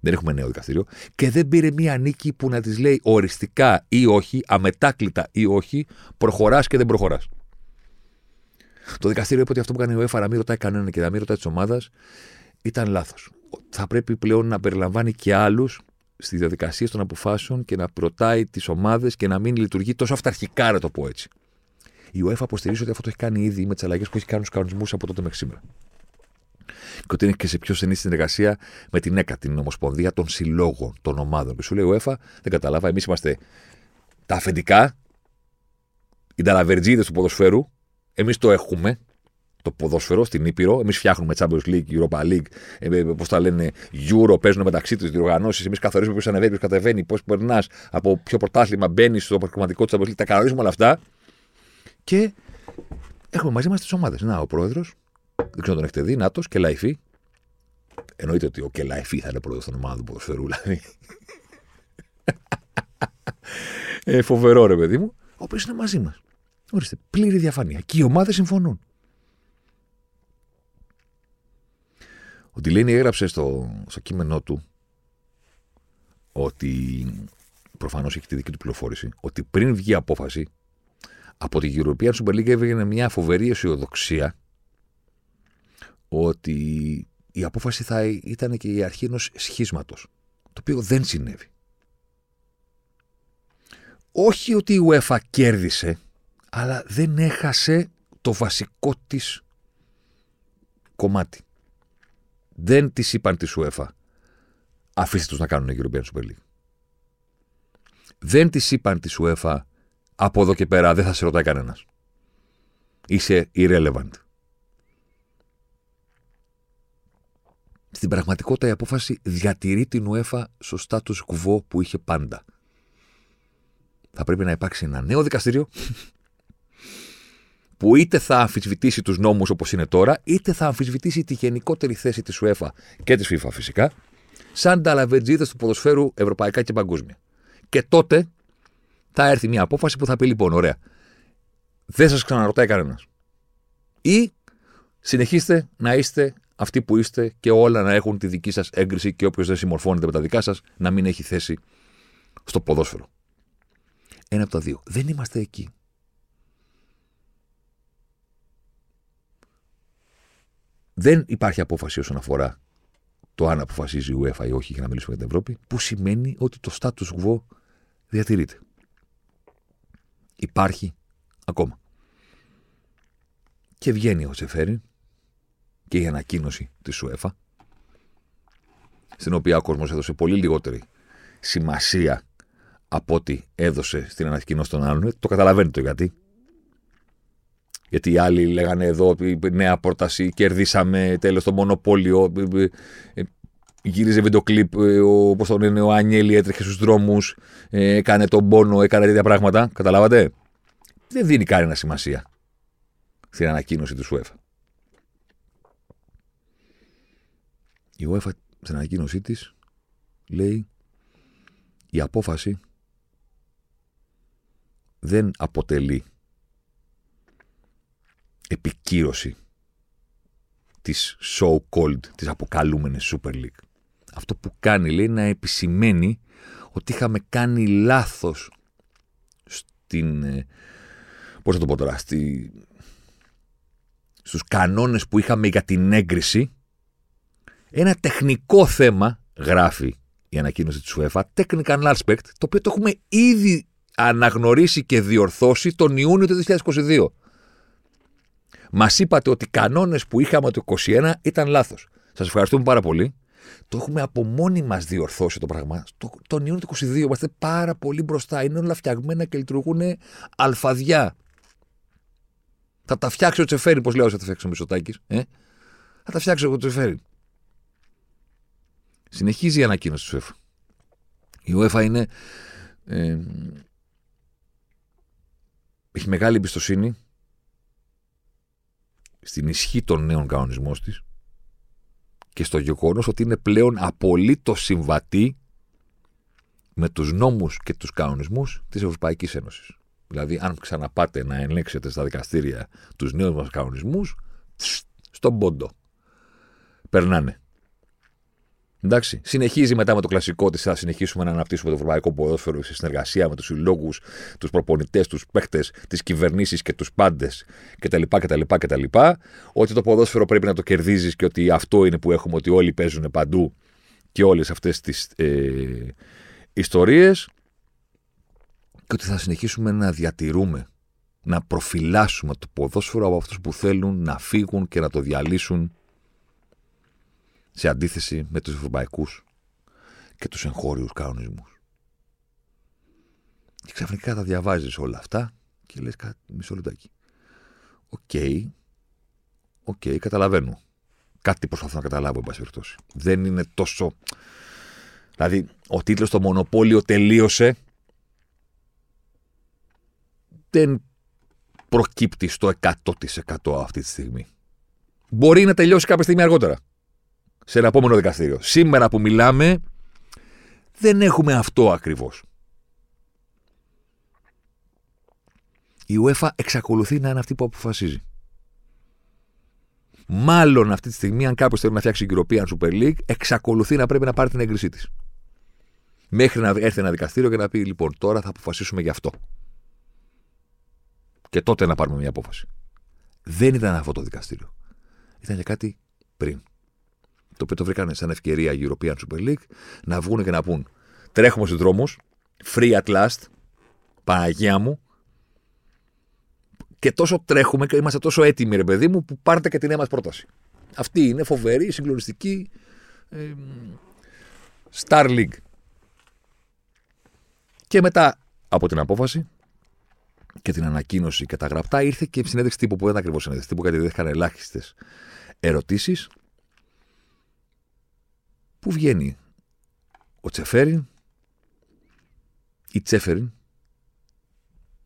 Δεν έχουμε νέο δικαστήριο. Και δεν πήρε μία νίκη που να της λέει οριστικά ή όχι, αμετάκλητα ή όχι, προχωράς και δεν προχωράς. Το δικαστήριο είπε ότι αυτό που κάνει ο ΕΦΑ να μην ρωτάει κανέναν και να μην ρωτάει της ομάδας ήταν λάθος. Θα πρέπει πλέον να περιλαμβάνει και άλλους στις διαδικασίες των αποφάσεων και να ρωτάει τις ομάδες και να μην λειτουργεί τόσο αυταρχικά, να το πω έτσι. Η UEFA αποστηρίζει ότι αυτό το έχει κάνει ήδη με τις αλλαγές που έχει κάνει στους κανονισμούς από τότε μέχρι σήμερα και ότι είναι και σε πιο στενή συνεργασία με την ΕΚΑ, την Ομοσπονδία των Συλλόγων των Ομάδων. Και σου λέει ο ΕΦΑ, δεν καταλάβα, εμείς είμαστε τα αφεντικά, οι ταλαβερτζίδε του ποδοσφαίρου, εμείς το έχουμε, το ποδόσφαιρο στην Ήπειρο. Εμείς φτιάχνουμε Champions League, Europa League, ε, ε πώς τα λένε, Euro, παίζουν μεταξύ τους διοργανώσεις. Εμείς καθορίζουμε ποιος ανεβαίνει, ποιος κατεβαίνει, πώς περνάς, από ποιο πρωτάθλημα μπαίνεις στο πραγματικό του Champions League. Τα κανονίζουμε όλα αυτά. Και έχουμε μαζί μας τις ομάδες. Να, ο πρόεδρος δεν ξέρω αν τον έχετε δει. Νάτος και Λαϊφή. Εννοείται ότι ο Κελαϊφή θα είναι πρόεδρος των ομάδων του ποδοσφαιρού, δηλαδή. ε, φοβερό ρε παιδί μου. Ο οποίος είναι μαζί μας. Ορίστε, πλήρη διαφάνεια. Και οι ομάδες συμφωνούν. Ο Τιλίνη έγραψε στο, στο κείμενό του ότι προφανώς έχει τη δική του πληροφόρηση, ότι πριν βγει απόφαση από την European Super League έβγαινε μια φοβερή αισιοδοξία ότι η απόφαση θα ήταν και η αρχή ενός σχίσματος, το οποίο δεν συνέβη. Όχι ότι η UEFA κέρδισε, αλλά δεν έχασε το βασικό της κομμάτι. Δεν τη είπαν της UEFA, αφήστε τους να κάνουν European Super League. Δεν τη είπαν της UEFA, από εδώ και πέρα δεν θα σε ρωτάει κανένας. Είσαι irrelevant. Στην πραγματικότητα η απόφαση διατηρεί την UEFA στο status quo που είχε πάντα. Θα πρέπει να υπάρξει ένα νέο δικαστήριο που είτε θα αμφισβητήσει τους νόμους όπως είναι τώρα, είτε θα αμφισβητήσει τη γενικότερη θέση της UEFA και της FIFA φυσικά, σαν τα λαβετζίδες του ποδοσφαίρου ευρωπαϊκά και παγκόσμια. Και τότε θα έρθει μια απόφαση που θα πει λοιπόν, ωραία, δεν σας ξαναρωτάει κανένας. Ή συνεχίστε να είστε αυτοί που είστε και όλα να έχουν τη δική σας έγκριση και όποιος δεν συμμορφώνεται με τα δικά σας να μην έχει θέση στο ποδόσφαιρο. Ένα από τα δύο. Δεν είμαστε εκεί. Δεν υπάρχει απόφαση όσον αφορά το αν αποφασίζει η UEFA ή όχι για να μιλήσουμε για την Ευρώπη, που σημαίνει ότι το status quo διατηρείται. Υπάρχει ακόμα. Και βγαίνει ο Τσεφέριν και η ανακοίνωση της UEFA, στην οποία ο κόσμος έδωσε πολύ λιγότερη σημασία από ό,τι έδωσε στην ανακοίνωση των άλλων. Το καταλαβαίνετε το γιατί. Γιατί οι άλλοι λέγανε εδώ νέα πρόταση, κερδίσαμε τέλος το μονοπόλιο. Γύριζε βίντεο κλιπ, ο, πώς τον είναι, ο Ανιέλη έτρεχε στους δρόμους, έκανε τον πόνο, έκανε τέτοια πράγματα. Καταλάβατε; Δεν δίνει κανένα σημασία στην ανακοίνωση του UEFA. Η UEFA στην ανακοίνωσή της λέει η απόφαση δεν αποτελεί επικύρωση της so-called, της αποκαλούμενης Super League. Αυτό που κάνει λέει να επισημαίνει ότι είχαμε κάνει λάθος στην, ε, πώς θα το πω τώρα, στη, στους κανόνες που είχαμε για την έγκριση ένα τεχνικό θέμα, γράφει η ανακοίνωση της UEFA, technical aspect, το οποίο το έχουμε ήδη αναγνωρίσει και διορθώσει τον Ιούνιο του 2022. Μας είπατε ότι οι κανόνες που είχαμε το 2021 ήταν λάθος. Σας ευχαριστούμε πάρα πολύ. Το έχουμε από μόνοι μας διορθώσει το πράγμα. Το, τον Ιούνιο του 22 είμαστε πάρα πολύ μπροστά. Είναι όλα φτιαγμένα και λειτουργούν αλφαδιά. Θα τα φτιάξει ο Τσεφέρι, πώς λέω, θα τα φτιάξει ο Μισοτάκη. Ε; Θα τα φτιάξει ο Τσεφέρι. Συνεχίζει η ανακοίνωση του UEFA. Η UEFA είναι. Ε, έχει μεγάλη εμπιστοσύνη στην ισχύ των νέων κανονισμών της και στο γεγονός ότι είναι πλέον απολύτως συμβατή με τους νόμους και τους κανονισμούς της Ευρωπαϊκής Ένωσης. Δηλαδή, αν ξαναπάτε να ελέγξετε στα δικαστήρια τους νέους μας κανονισμούς, στον πόντο. Περνάνε. Εντάξει. Συνεχίζει μετά με το κλασικό ότι θα συνεχίσουμε να αναπτύσσουμε το ευρωπαϊκό ποδόσφαιρο σε συνεργασία με τους συλλόγους, τους προπονητές, τους παίχτες, τις κυβερνήσεις και τους πάντες κτλ, κτλ, κτλ. Ότι το ποδόσφαιρο πρέπει να το κερδίζεις και ότι αυτό είναι που έχουμε, ότι όλοι παίζουν παντού και όλες αυτές τις ε, ιστορίες. Και ότι θα συνεχίσουμε να διατηρούμε, να προφυλάσσουμε το ποδόσφαιρο από αυτούς που θέλουν να φύγουν και να το διαλύσουν σε αντίθεση με τους ευρωπαϊκούς και τους εγχώριους κανονισμούς. Και ξαφνικά τα διαβάζεις όλα αυτά και λες κάτι μισό λεπτάκι. OK, okay, OK, okay, καταλαβαίνω. Κάτι προσπαθώ να καταλάβω, εν πάση περιπτώσει. Δεν είναι τόσο... Δηλαδή, ο τίτλος «Το μονοπόλιο τελείωσε» δεν προκύπτει στο 100% αυτή τη στιγμή. Μπορεί να τελειώσει κάποια στιγμή αργότερα σε ένα επόμενο δικαστήριο. Σήμερα που μιλάμε, δεν έχουμε αυτό ακριβώς. Η UEFA εξακολουθεί να είναι αυτή που αποφασίζει. Μάλλον αυτή τη στιγμή, αν κάποιος θέλει να φτιάξει την European Super League, εξακολουθεί να πρέπει να πάρει την έγκρισή της. Μέχρι να έρθει ένα δικαστήριο και να πει: Λοιπόν, τώρα θα αποφασίσουμε γι' αυτό. Και τότε να πάρουμε μια απόφαση. Δεν ήταν αυτό το δικαστήριο. Ήταν για κάτι πριν το οποίο το βρήκαν σαν ευκαιρία η European Super League, να βγουν και να πούν τρέχουμε στους δρόμους, free at last, Παναγία μου, και τόσο τρέχουμε και είμαστε τόσο έτοιμοι, ρε παιδί μου, που πάρετε και την νέα μας πρόταση. Αυτή είναι φοβερή, συγκλονιστική ε, Star League. Και μετά από την απόφαση και την ανακοίνωση και τα γραπτά ήρθε και η συνέντευξη τύπου που δεν ήταν ακριβώς συνέντευξη τύπου, γιατί είχαν ελάχιστες ερωτήσεις Πού βγαίνει; Ο Τσεφέριν; Ή Τσέφεριν;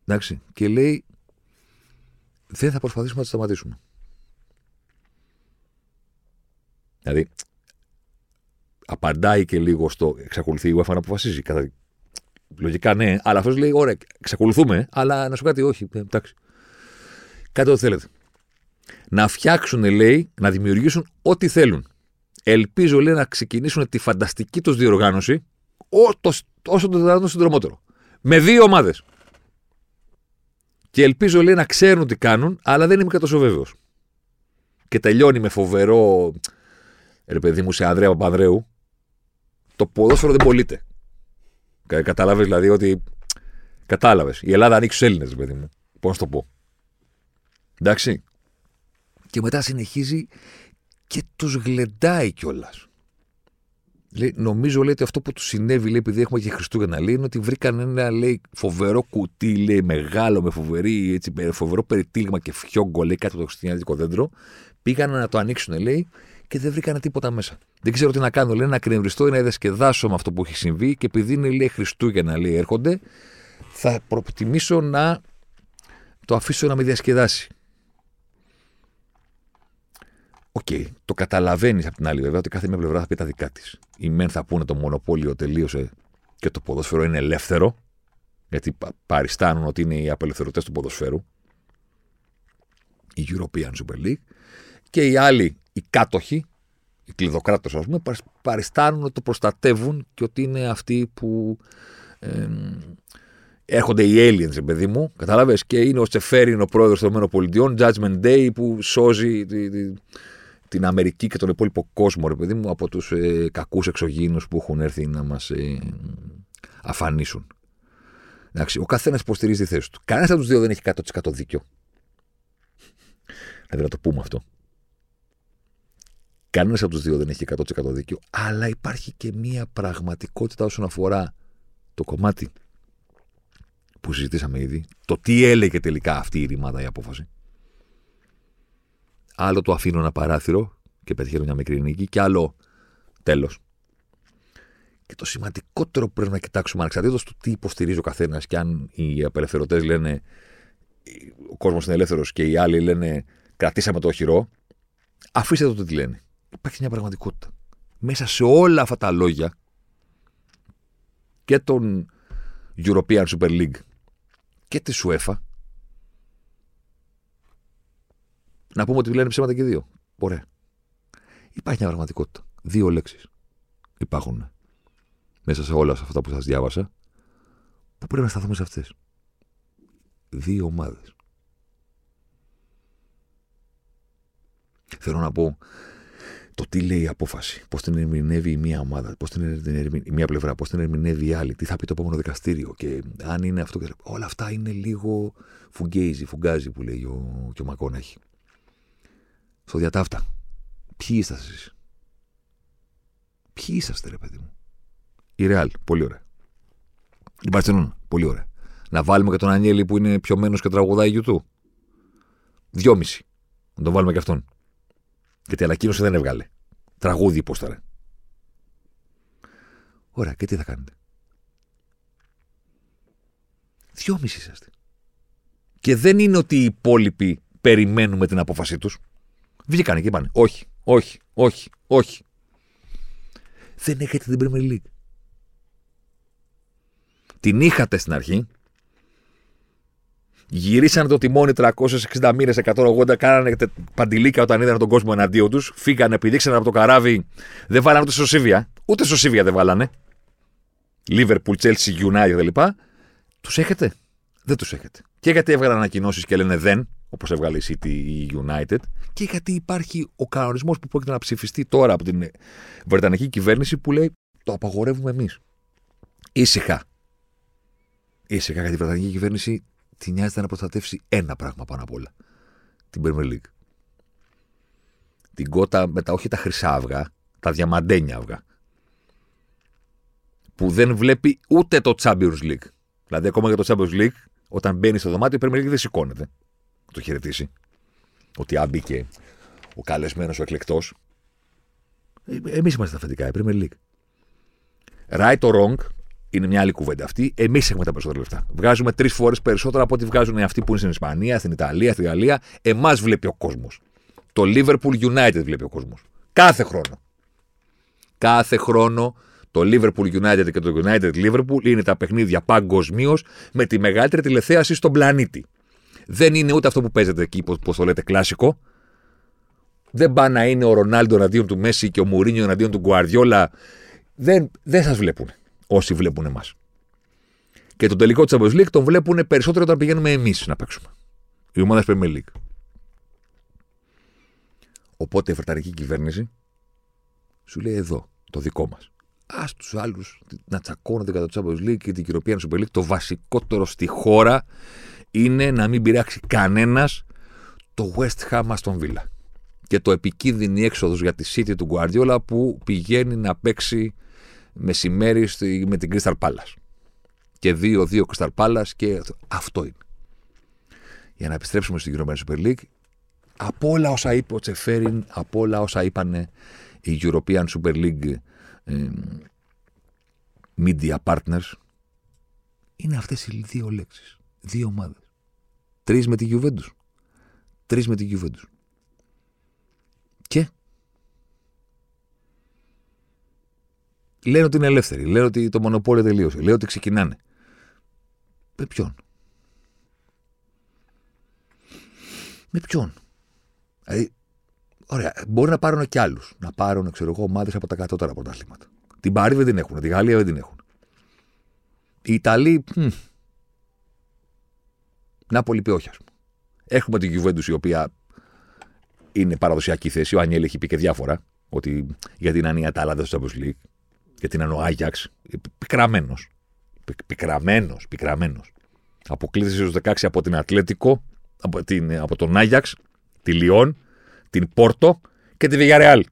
Εντάξει, και λέει δεν θα προσπαθήσουμε να το σταματήσουμε. Δηλαδή, απαντάει και λίγο στο εξακολουθεί η UEFA να αποφασίζει. Κατά... Λογικά ναι, αλλά αυτός λέει: Ωραία, εξακολουθούμε, αλλά να σου κάτι, όχι. Ε, εντάξει. Κάτι ό,τι θέλετε. Να φτιάξουν, λέει, να δημιουργήσουν ό,τι θέλουν. Ελπίζω λέει, να ξεκινήσουν τη φανταστική τους διοργάνωση όσο το δυνατόν συντρομότερο. Με δύο ομάδες. Και ελπίζω λέει να ξέρουν τι κάνουν, αλλά δεν είμαι και τόσο βέβαιος. Και τελειώνει με φοβερό. Ρε παιδί μου, σε Ανδρέα Παπανδρέου, το ποδόσφαιρο δεν πωλείται. Κατάλαβε δηλαδή ότι. Κατάλαβες. Η Ελλάδα ανοίξει τους Έλληνες, παιδί μου. Πώς να το πω. Εντάξει. Και μετά συνεχίζει και τους γλεντάει κιόλας. νομίζω λέει ότι αυτό που τους συνέβη, λέει, επειδή έχουμε και Χριστούγεννα, λέει, είναι ότι βρήκαν ένα λέει, φοβερό κουτί, λέει, μεγάλο, με φοβερή, έτσι, φοβερό περιτύλιγμα και φιόγκο, λέει, κάτω από το χριστιανικό δέντρο. Πήγαν να το ανοίξουν, λέει, και δεν βρήκαν τίποτα μέσα. Δεν ξέρω τι να κάνω, λέει, να εκνευριστώ ή να διασκεδάσω με αυτό που έχει συμβεί και επειδή είναι, λέει, Χριστούγεννα, λέει, έρχονται, θα προτιμήσω να το αφήσω να με διασκεδάσει. OK, okay, το καταλαβαίνεις από την άλλη βέβαια ότι κάθε μια πλευρά θα πει τα δικά της. Οι μεν θα πούνε το μονοπόλιο τελείωσε και το ποδόσφαιρο είναι ελεύθερο, γιατί παριστάνουν ότι είναι οι απελευθερωτές του ποδοσφαίρου, η European Super League, και οι άλλοι, οι κάτοχοι, οι κλειδοκράτες, ας πούμε, παριστάνουν ότι το προστατεύουν και ότι είναι αυτοί που. Ε, έρχονται οι aliens, παιδί μου, κατάλαβες, και είναι ο Τσεφέριν, ο πρόεδρος των ΗΠΑ, Judgment Day, που σώζει την Αμερική και τον υπόλοιπο κόσμο, ρε παιδί μου, από τους ε, κακούς εξωγήινους που έχουν έρθει να μας ε, αφανίσουν. Εντάξει, ο καθένας υποστηρίζει τη θέση του. Κανένας από τους δύο δεν έχει 100% δίκιο. Δηλαδή να το πούμε αυτό. Κανένας από τους δύο δεν έχει 100% δίκιο, αλλά υπάρχει και μία πραγματικότητα όσον αφορά το κομμάτι που συζητήσαμε ήδη, το τι έλεγε τελικά αυτή η ρημάδα η απόφαση. Άλλο το αφήνω ένα παράθυρο και πετυχαίνω μια μικρή νίκη, και άλλο τέλος. Και το σημαντικότερο που πρέπει να κοιτάξουμε, ανεξαρτήτως του τι υποστηρίζει ο καθένας, και αν οι απελευθερωτές λένε ο κόσμος είναι ελεύθερος και οι άλλοι λένε κρατήσαμε το οχυρό, αφήστε το τι λένε. Υπάρχει μια πραγματικότητα. Μέσα σε όλα αυτά τα λόγια και τον European Super League και της UEFA να πούμε ότι λένε ψέματα και δύο. Ωραία. Υπάρχει μια πραγματικότητα. Δύο λέξεις υπάρχουν μέσα σε όλα αυτά που σας διάβασα που πρέπει να σταθούμε σε αυτές. Δύο ομάδες. Θέλω να πω το τι λέει η απόφαση, πώς την ερμηνεύει η μία ομάδα, πώς την ερμηνεύει η μία πλευρά, πώς την ερμηνεύει η άλλη, τι θα πει το επόμενο δικαστήριο και αν είναι αυτό και Όλα αυτά είναι λίγο φουγκέιζι, φουγκάζι που λέει ο, και ο Μακόναχη. Στο διατάφτα. Ποιοι είσαστε εσείς; Ποιοι είσαστε, ρε παιδί μου; Η Ρεάλ, πολύ ωραία. Η Μπαρσελόνα, πολύ ωραία. Να βάλουμε και τον Ανιέλη που είναι πιωμένος και τραγουδάει YouTube. Δυόμιση. Να τον βάλουμε και αυτόν. Γιατί ανακοίνωση δεν έβγαλε. Τραγούδι τώρα. Ωραία, και τι θα κάνετε; Δυόμιση είσαστε. Και δεν είναι ότι οι υπόλοιποι περιμένουμε την απόφασή τους. Βγήκανε και είπαν όχι, όχι, όχι, όχι. Δεν έχετε την Premier League. Την είχατε στην αρχή, Γυρίσανε το τιμόνι 360 μοίρες, 180, κάνανε παντιλίκα όταν είδαν τον κόσμο εναντίον τους. Φύγανε, πηδήξανε από το καράβι. Δεν βάλανε ούτε στο Σίβια. Ούτε στο Σίβια δεν βάλανε. Liverpool, Chelsea, United κλπ. Τους έχετε; Δεν τους έχετε. Και γιατί έβγαλαν ανακοινώσεις και λένε δεν, όπως έβγαλε η City ή η United, και γιατί υπάρχει ο κανονισμός που πρόκειται να ψηφιστεί τώρα από την Βρετανική κυβέρνηση που λέει το απαγορεύουμε εμείς. Ήσυχα. Ήσυχα γιατί η Βρετανική κυβέρνηση τη νοιάζεται να προστατεύσει ένα πράγμα πάνω απ' όλα. Την Premier League. Την κότα με τα όχι τα χρυσά αυγά, τα διαμαντένια αυγά. Που δεν βλέπει ούτε το Champions League. Δηλαδή, ακόμα και το Champions League, όταν μπαίνει στο δωμάτιο, η Premier League δεν σηκώνεται. Το χαιρετήσει. Ότι αν μπήκε ο καλεσμένος, ο εκλεκτός. Ε, Εμείς είμαστε τα αφεντικά, η Premier League. Right or wrong, είναι μια άλλη κουβέντα αυτή. Εμείς έχουμε τα περισσότερα λεφτά. Βγάζουμε τρεις φορές περισσότερα από ό,τι βγάζουν αυτοί που είναι στην Ισπανία, στην Ιταλία, στη Γαλλία. Εμάς βλέπει ο κόσμος. Το Liverpool United βλέπει ο κόσμος. Κάθε χρόνο. Κάθε χρόνο το Liverpool United και το United Liverpool είναι τα παιχνίδια παγκοσμίως με τη μεγαλύτερη τηλεθέαση στον πλανήτη. Δεν είναι ούτε αυτό που παίζεται εκεί, πώς το λέτε, κλασικό. Δεν πάει να είναι ο Ρονάλντο εναντίον του Μέση και ο Μουρίνιο εναντίον του Γκουαρδιόλα. Δεν, δεν σας βλέπουν όσοι βλέπουν εμάς. Και το τελικό της Champions League τον βλέπουν περισσότερο όταν πηγαίνουμε εμείς να παίξουμε. Η ομάδα Premier League. Οπότε η Βρετανική κυβέρνηση σου λέει εδώ, το δικό μας. Α τους άλλους να τσακώνονται κατά το Champions League και την European Super League. Το βασικότερο στη χώρα είναι να μην πειράξει κανένας το West Ham Aston Villa. Και το επικίνδυνη έξοδος για τη City του Guardiola που πηγαίνει να παίξει μεσημέρι με την Crystal Palace. Και δύο-δύο Crystal Palace και αυτό είναι. Για να επιστρέψουμε στην European Super League, από όλα όσα είπε ο Τσεφέριν, από όλα όσα είπαν οι European Super League ε, media partners, είναι αυτές οι δύο λέξεις. Δύο ομάδες. Τρεις με τη Juventus. Τρεις με τη Juventus. Και; Λένε ότι είναι ελεύθεροι. Λένε ότι το μονοπόλιο τελείωσε. Λένε ότι ξεκινάνε. Με ποιον; Με ποιον; Δηλαδή, ωραία, μπορεί να πάρουν και άλλους. Να πάρουν, ξέρω εγώ, ομάδες από τα κατώτερα πρωταθλήματα. Την Πάρη δεν την έχουν. Τη Γαλλία δεν την έχουν. Οι Ιταλοί. Μ, Νάπολη πει όχι, ας πούμε. Έχουμε την Juventus η οποία είναι παραδοσιακή θέση. Ο Ανιέλ έχει πει και διάφορα. Ότι γιατί να είναι η Ατάλαντα στο Champions League γιατί είναι ο Άγιαξ. Πικραμένος. Πικραμένος, πικραμένος. Αποκλείδησε στους 16 από την Ατλέτικο, από, την, από τον Άγιαξ, τη Λιόν, την Πόρτο και τη Βιγιαρεάλ.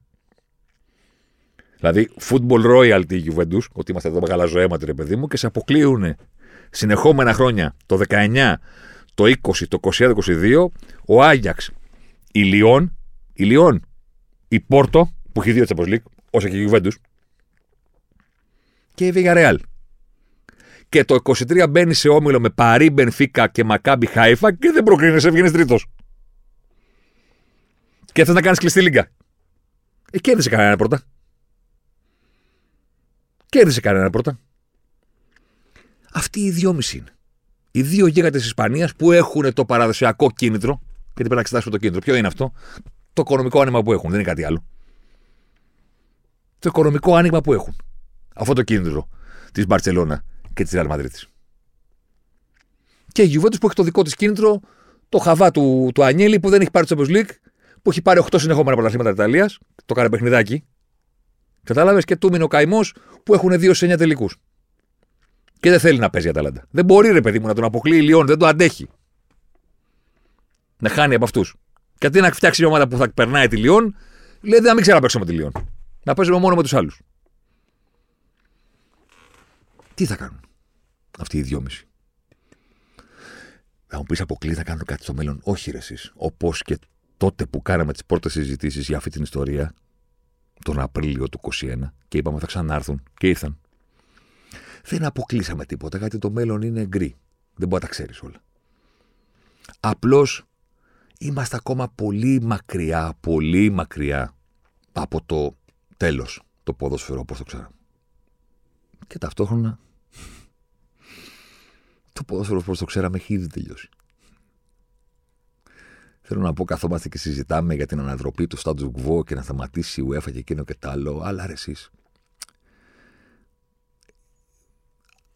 Δηλαδή, football royalty η Juventus, ότι είμαστε εδώ μεγάλα ζωέματι, ρε παιδί μου, και σε αποκλείουν συνεχόμενα χρόνια το 19, το 20, το 21, το 22, ο Άγιαξ, η Λιόν, η Λιόν, η Πόρτο, που έχει δύο Champions League, όσο και η Juventus, και η Villarreal. Και το 23 μπαίνει σε όμιλο με Παρί, Μπενφίκα και Μακάμπι Χάιφα και δεν προκρίνεσαι, βγαίνεις τρίτος. Και θες να κάνεις κλειστή λίγκα. Ε, κέρδισε κανένα πρώτα. Κέρδισε κανένα πρώτα. Αυτοί οι δυόμιση είναι. Οι δύο γίγαντες της Ισπανίας που έχουν το παραδοσιακό κίνητρο. Γιατί πρέπει να εξετάσουμε το κίνητρο. Ποιο είναι αυτό, Το οικονομικό άνοιγμα που έχουν. Δεν είναι κάτι άλλο. Το οικονομικό άνοιγμα που έχουν. Αυτό το κίνητρο της Μπαρσελόνα και της Real Madrid. Και η Juventus που έχει το δικό της κίνητρο, το χαβά του, του Ανιέλη που δεν έχει πάρει το Champions League, που έχει πάρει 8 συνεχόμενα πρωταθλήματα της Ιταλίας, το κάνει παιχνιδάκι. Κατάλαβες; Και του ο καημός που έχουν 2 σε 9 τελικούς. Και δεν θέλει να παίζει η Αταλάντα. Δεν μπορεί ρε παιδί μου να τον αποκλείει η Λιόν, δεν το αντέχει. Να χάνει από αυτούς. Και αντί να φτιάξει μια ομάδα που θα περνάει τη Λιόν, λέει δεν να μην ξέρω να παίξω με τη Λιόν. Να παίζουμε μόνο με τους άλλους. Τι θα κάνουν αυτοί οι δυόμιση; Θα μου πεις αποκλεί, θα κάνουν κάτι στο μέλλον. Όχι, ρε εσείς. Όπως και τότε που κάναμε τις πρώτες συζητήσεις για αυτή την ιστορία, τον Απρίλιο του 2021, και είπαμε θα ξανάρθουν και ήρθαν. Δεν αποκλείσαμε τίποτα, γιατί το μέλλον είναι γκρι. Δεν μπορεί να τα ξέρεις όλα. Απλώς είμαστε ακόμα πολύ μακριά, πολύ μακριά από το τέλος το ποδόσφαιρο όπως το ξέραμε. Και ταυτόχρονα το ποδόσφαιρο όπως το ξέραμε έχει ήδη τελειώσει. Θέλω να πω, καθόμαστε και συζητάμε για την αναδροπή του status quo και να σταματήσει η UEFA και εκείνο και τ' άλλο, αλλά ρε εσείς.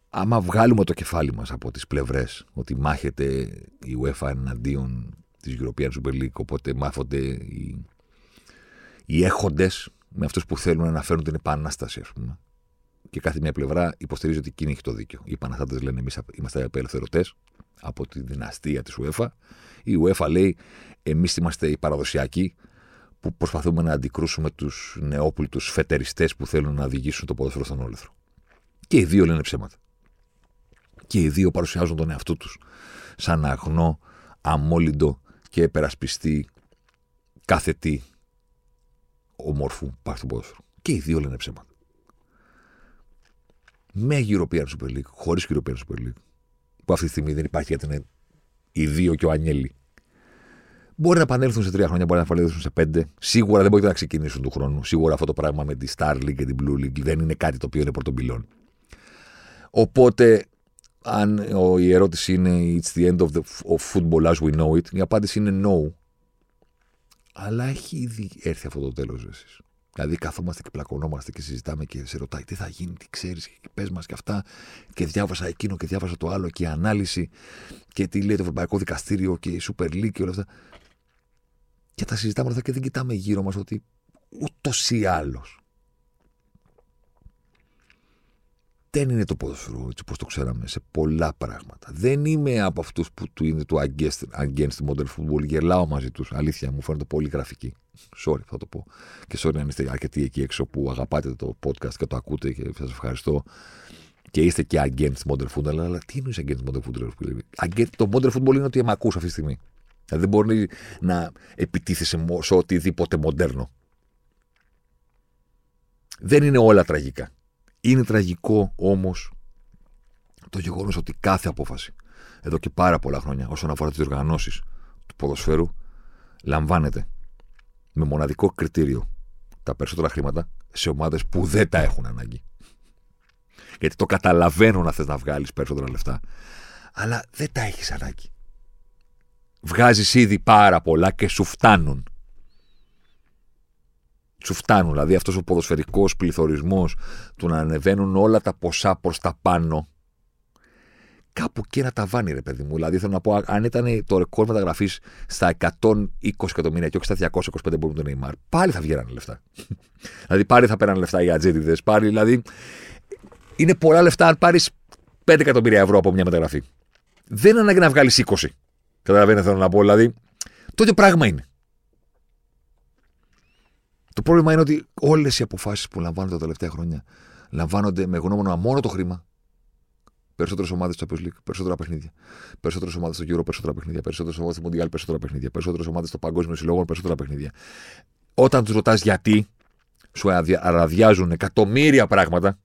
Άμα βγάλουμε το κεφάλι μας από τις πλευρές ότι μάχεται η UEFA εναντίον της European Super League, οπότε μάθονται οι, οι έχοντες με αυτούς που θέλουν να φέρουν την επανάσταση, ας πούμε και κάθε μια πλευρά υποστηρίζει ότι εκείνη έχει το δίκιο. Οι Παναθάτε λένε εμείς είμαστε απελευθερωτές από τη δυναστεία της UEFA. Η UEFA λέει εμείς είμαστε οι παραδοσιακοί που προσπαθούμε να αντικρούσουμε τους νεόπλουτου φετεριστές που θέλουν να οδηγήσουν το ποδόσφαιρο στον όλεθρο. Και οι δύο λένε ψέματα. Και οι δύο παρουσιάζουν τον εαυτό τους σαν αγνό, αμόλυντο και επερασπιστή κάθε τι ομόρφου πάρει στο ποδόσφαιρο. Και οι δύο λένε ψέματα με European Super League, χωρίς European Super League, που αυτή τη στιγμή δεν υπάρχει γιατί είναι οι δύο και ο Ανιέλη. Μπορεί να επανέλθουν σε τρία χρόνια, μπορεί να επανέλθουν σε πέντε. Σίγουρα δεν μπορεί να ξεκινήσουν του χρόνου. Σίγουρα αυτό το πράγμα με τη Star League και την Blue League δεν είναι κάτι το οποίο είναι πρωτομπυλών. Οπότε, αν η ερώτηση είναι It's the end of, the, of football as we know it, η απάντηση είναι no. Αλλά έχει ήδη έρθει αυτό το τέλος, εσείς. Δηλαδή, καθόμαστε και πλακωνόμαστε και συζητάμε και σε ρωτάει τι θα γίνει, τι ξέρεις, και πες μας και αυτά. Και διάβασα εκείνο και διάβασα το άλλο και η ανάλυση και τι λέει το Ευρωπαϊκό Δικαστήριο και η Super League και όλα αυτά. Και τα συζητάμε αυτά και δεν κοιτάμε γύρω μας ότι ούτως ή άλλως δεν είναι το ποδοσφαιρό έτσι όπως το ξέραμε σε πολλά πράγματα. Δεν είμαι από αυτούς που του είναι το against, against modern football. Γελάω μαζί τους. Αλήθεια, μου φαίνεται πολύ γραφική. Sorry, θα το πω. Και sorry αν είστε αρκετοί εκεί έξω που αγαπάτε το podcast και το ακούτε και σας ευχαριστώ. Και είστε και against modern football. Αλλά τι είναι against modern football, against, Το modern football είναι ότι με ακούς αυτή τη στιγμή. Δηλαδή δεν μπορεί να επιτίθεσαι σε οτιδήποτε μοντέρνο. Δεν είναι όλα τραγικά. Είναι τραγικό όμως το γεγονός ότι κάθε απόφαση εδώ και πάρα πολλά χρόνια όσον αφορά τις διοργανώσει του ποδοσφαίρου λαμβάνεται με μοναδικό κριτήριο τα περισσότερα χρήματα σε ομάδες που δεν τα έχουν ανάγκη. Γιατί το καταλαβαίνω να θες να βγάλεις περισσότερα λεφτά, αλλά δεν τα έχεις ανάγκη. Βγάζεις ήδη πάρα πολλά και σου φτάνουν σου φτάνουν. Δηλαδή αυτός ο ποδοσφαιρικός πληθωρισμός του να ανεβαίνουν όλα τα ποσά προς τα πάνω. Κάπου και ένα ταβάνι, ρε παιδί μου. Δηλαδή θέλω να πω, αν ήταν το ρεκόρ μεταγραφής στα 120 εκατομμύρια και όχι στα 225 που τον Neymar, πάλι θα βγαίνανε λεφτά. δηλαδή πάλι θα πέραν λεφτά οι ατζέντιδες. Πάλι δηλαδή. Είναι πολλά λεφτά αν πάρεις 5 εκατομμύρια ευρώ από μια μεταγραφή. Δεν είναι ανάγκη να βγάλεις 20. Καταλαβαίνετε, θέλω να πω. Δηλαδή, το ίδιο πράγμα είναι. Το πρόβλημα είναι ότι όλες οι αποφάσεις που λαμβάνονται τα τελευταία χρόνια λαμβάνονται με γνώμονα μόνο το χρήμα. Περισσότερες ομάδες στο Champions League, περισσότερα παιχνίδια. Περισσότερες ομάδες στο Euro, περισσότερα παιχνίδια. Περισσότερες ομάδες στο Mundial, περισσότερα παιχνίδια. Περισσότερες ομάδες στο Παγκόσμιο Συλλόγο, περισσότερα παιχνίδια. Όταν τους ρωτάς γιατί, σου αραδιάζουν εκατομμύρια πράγματα.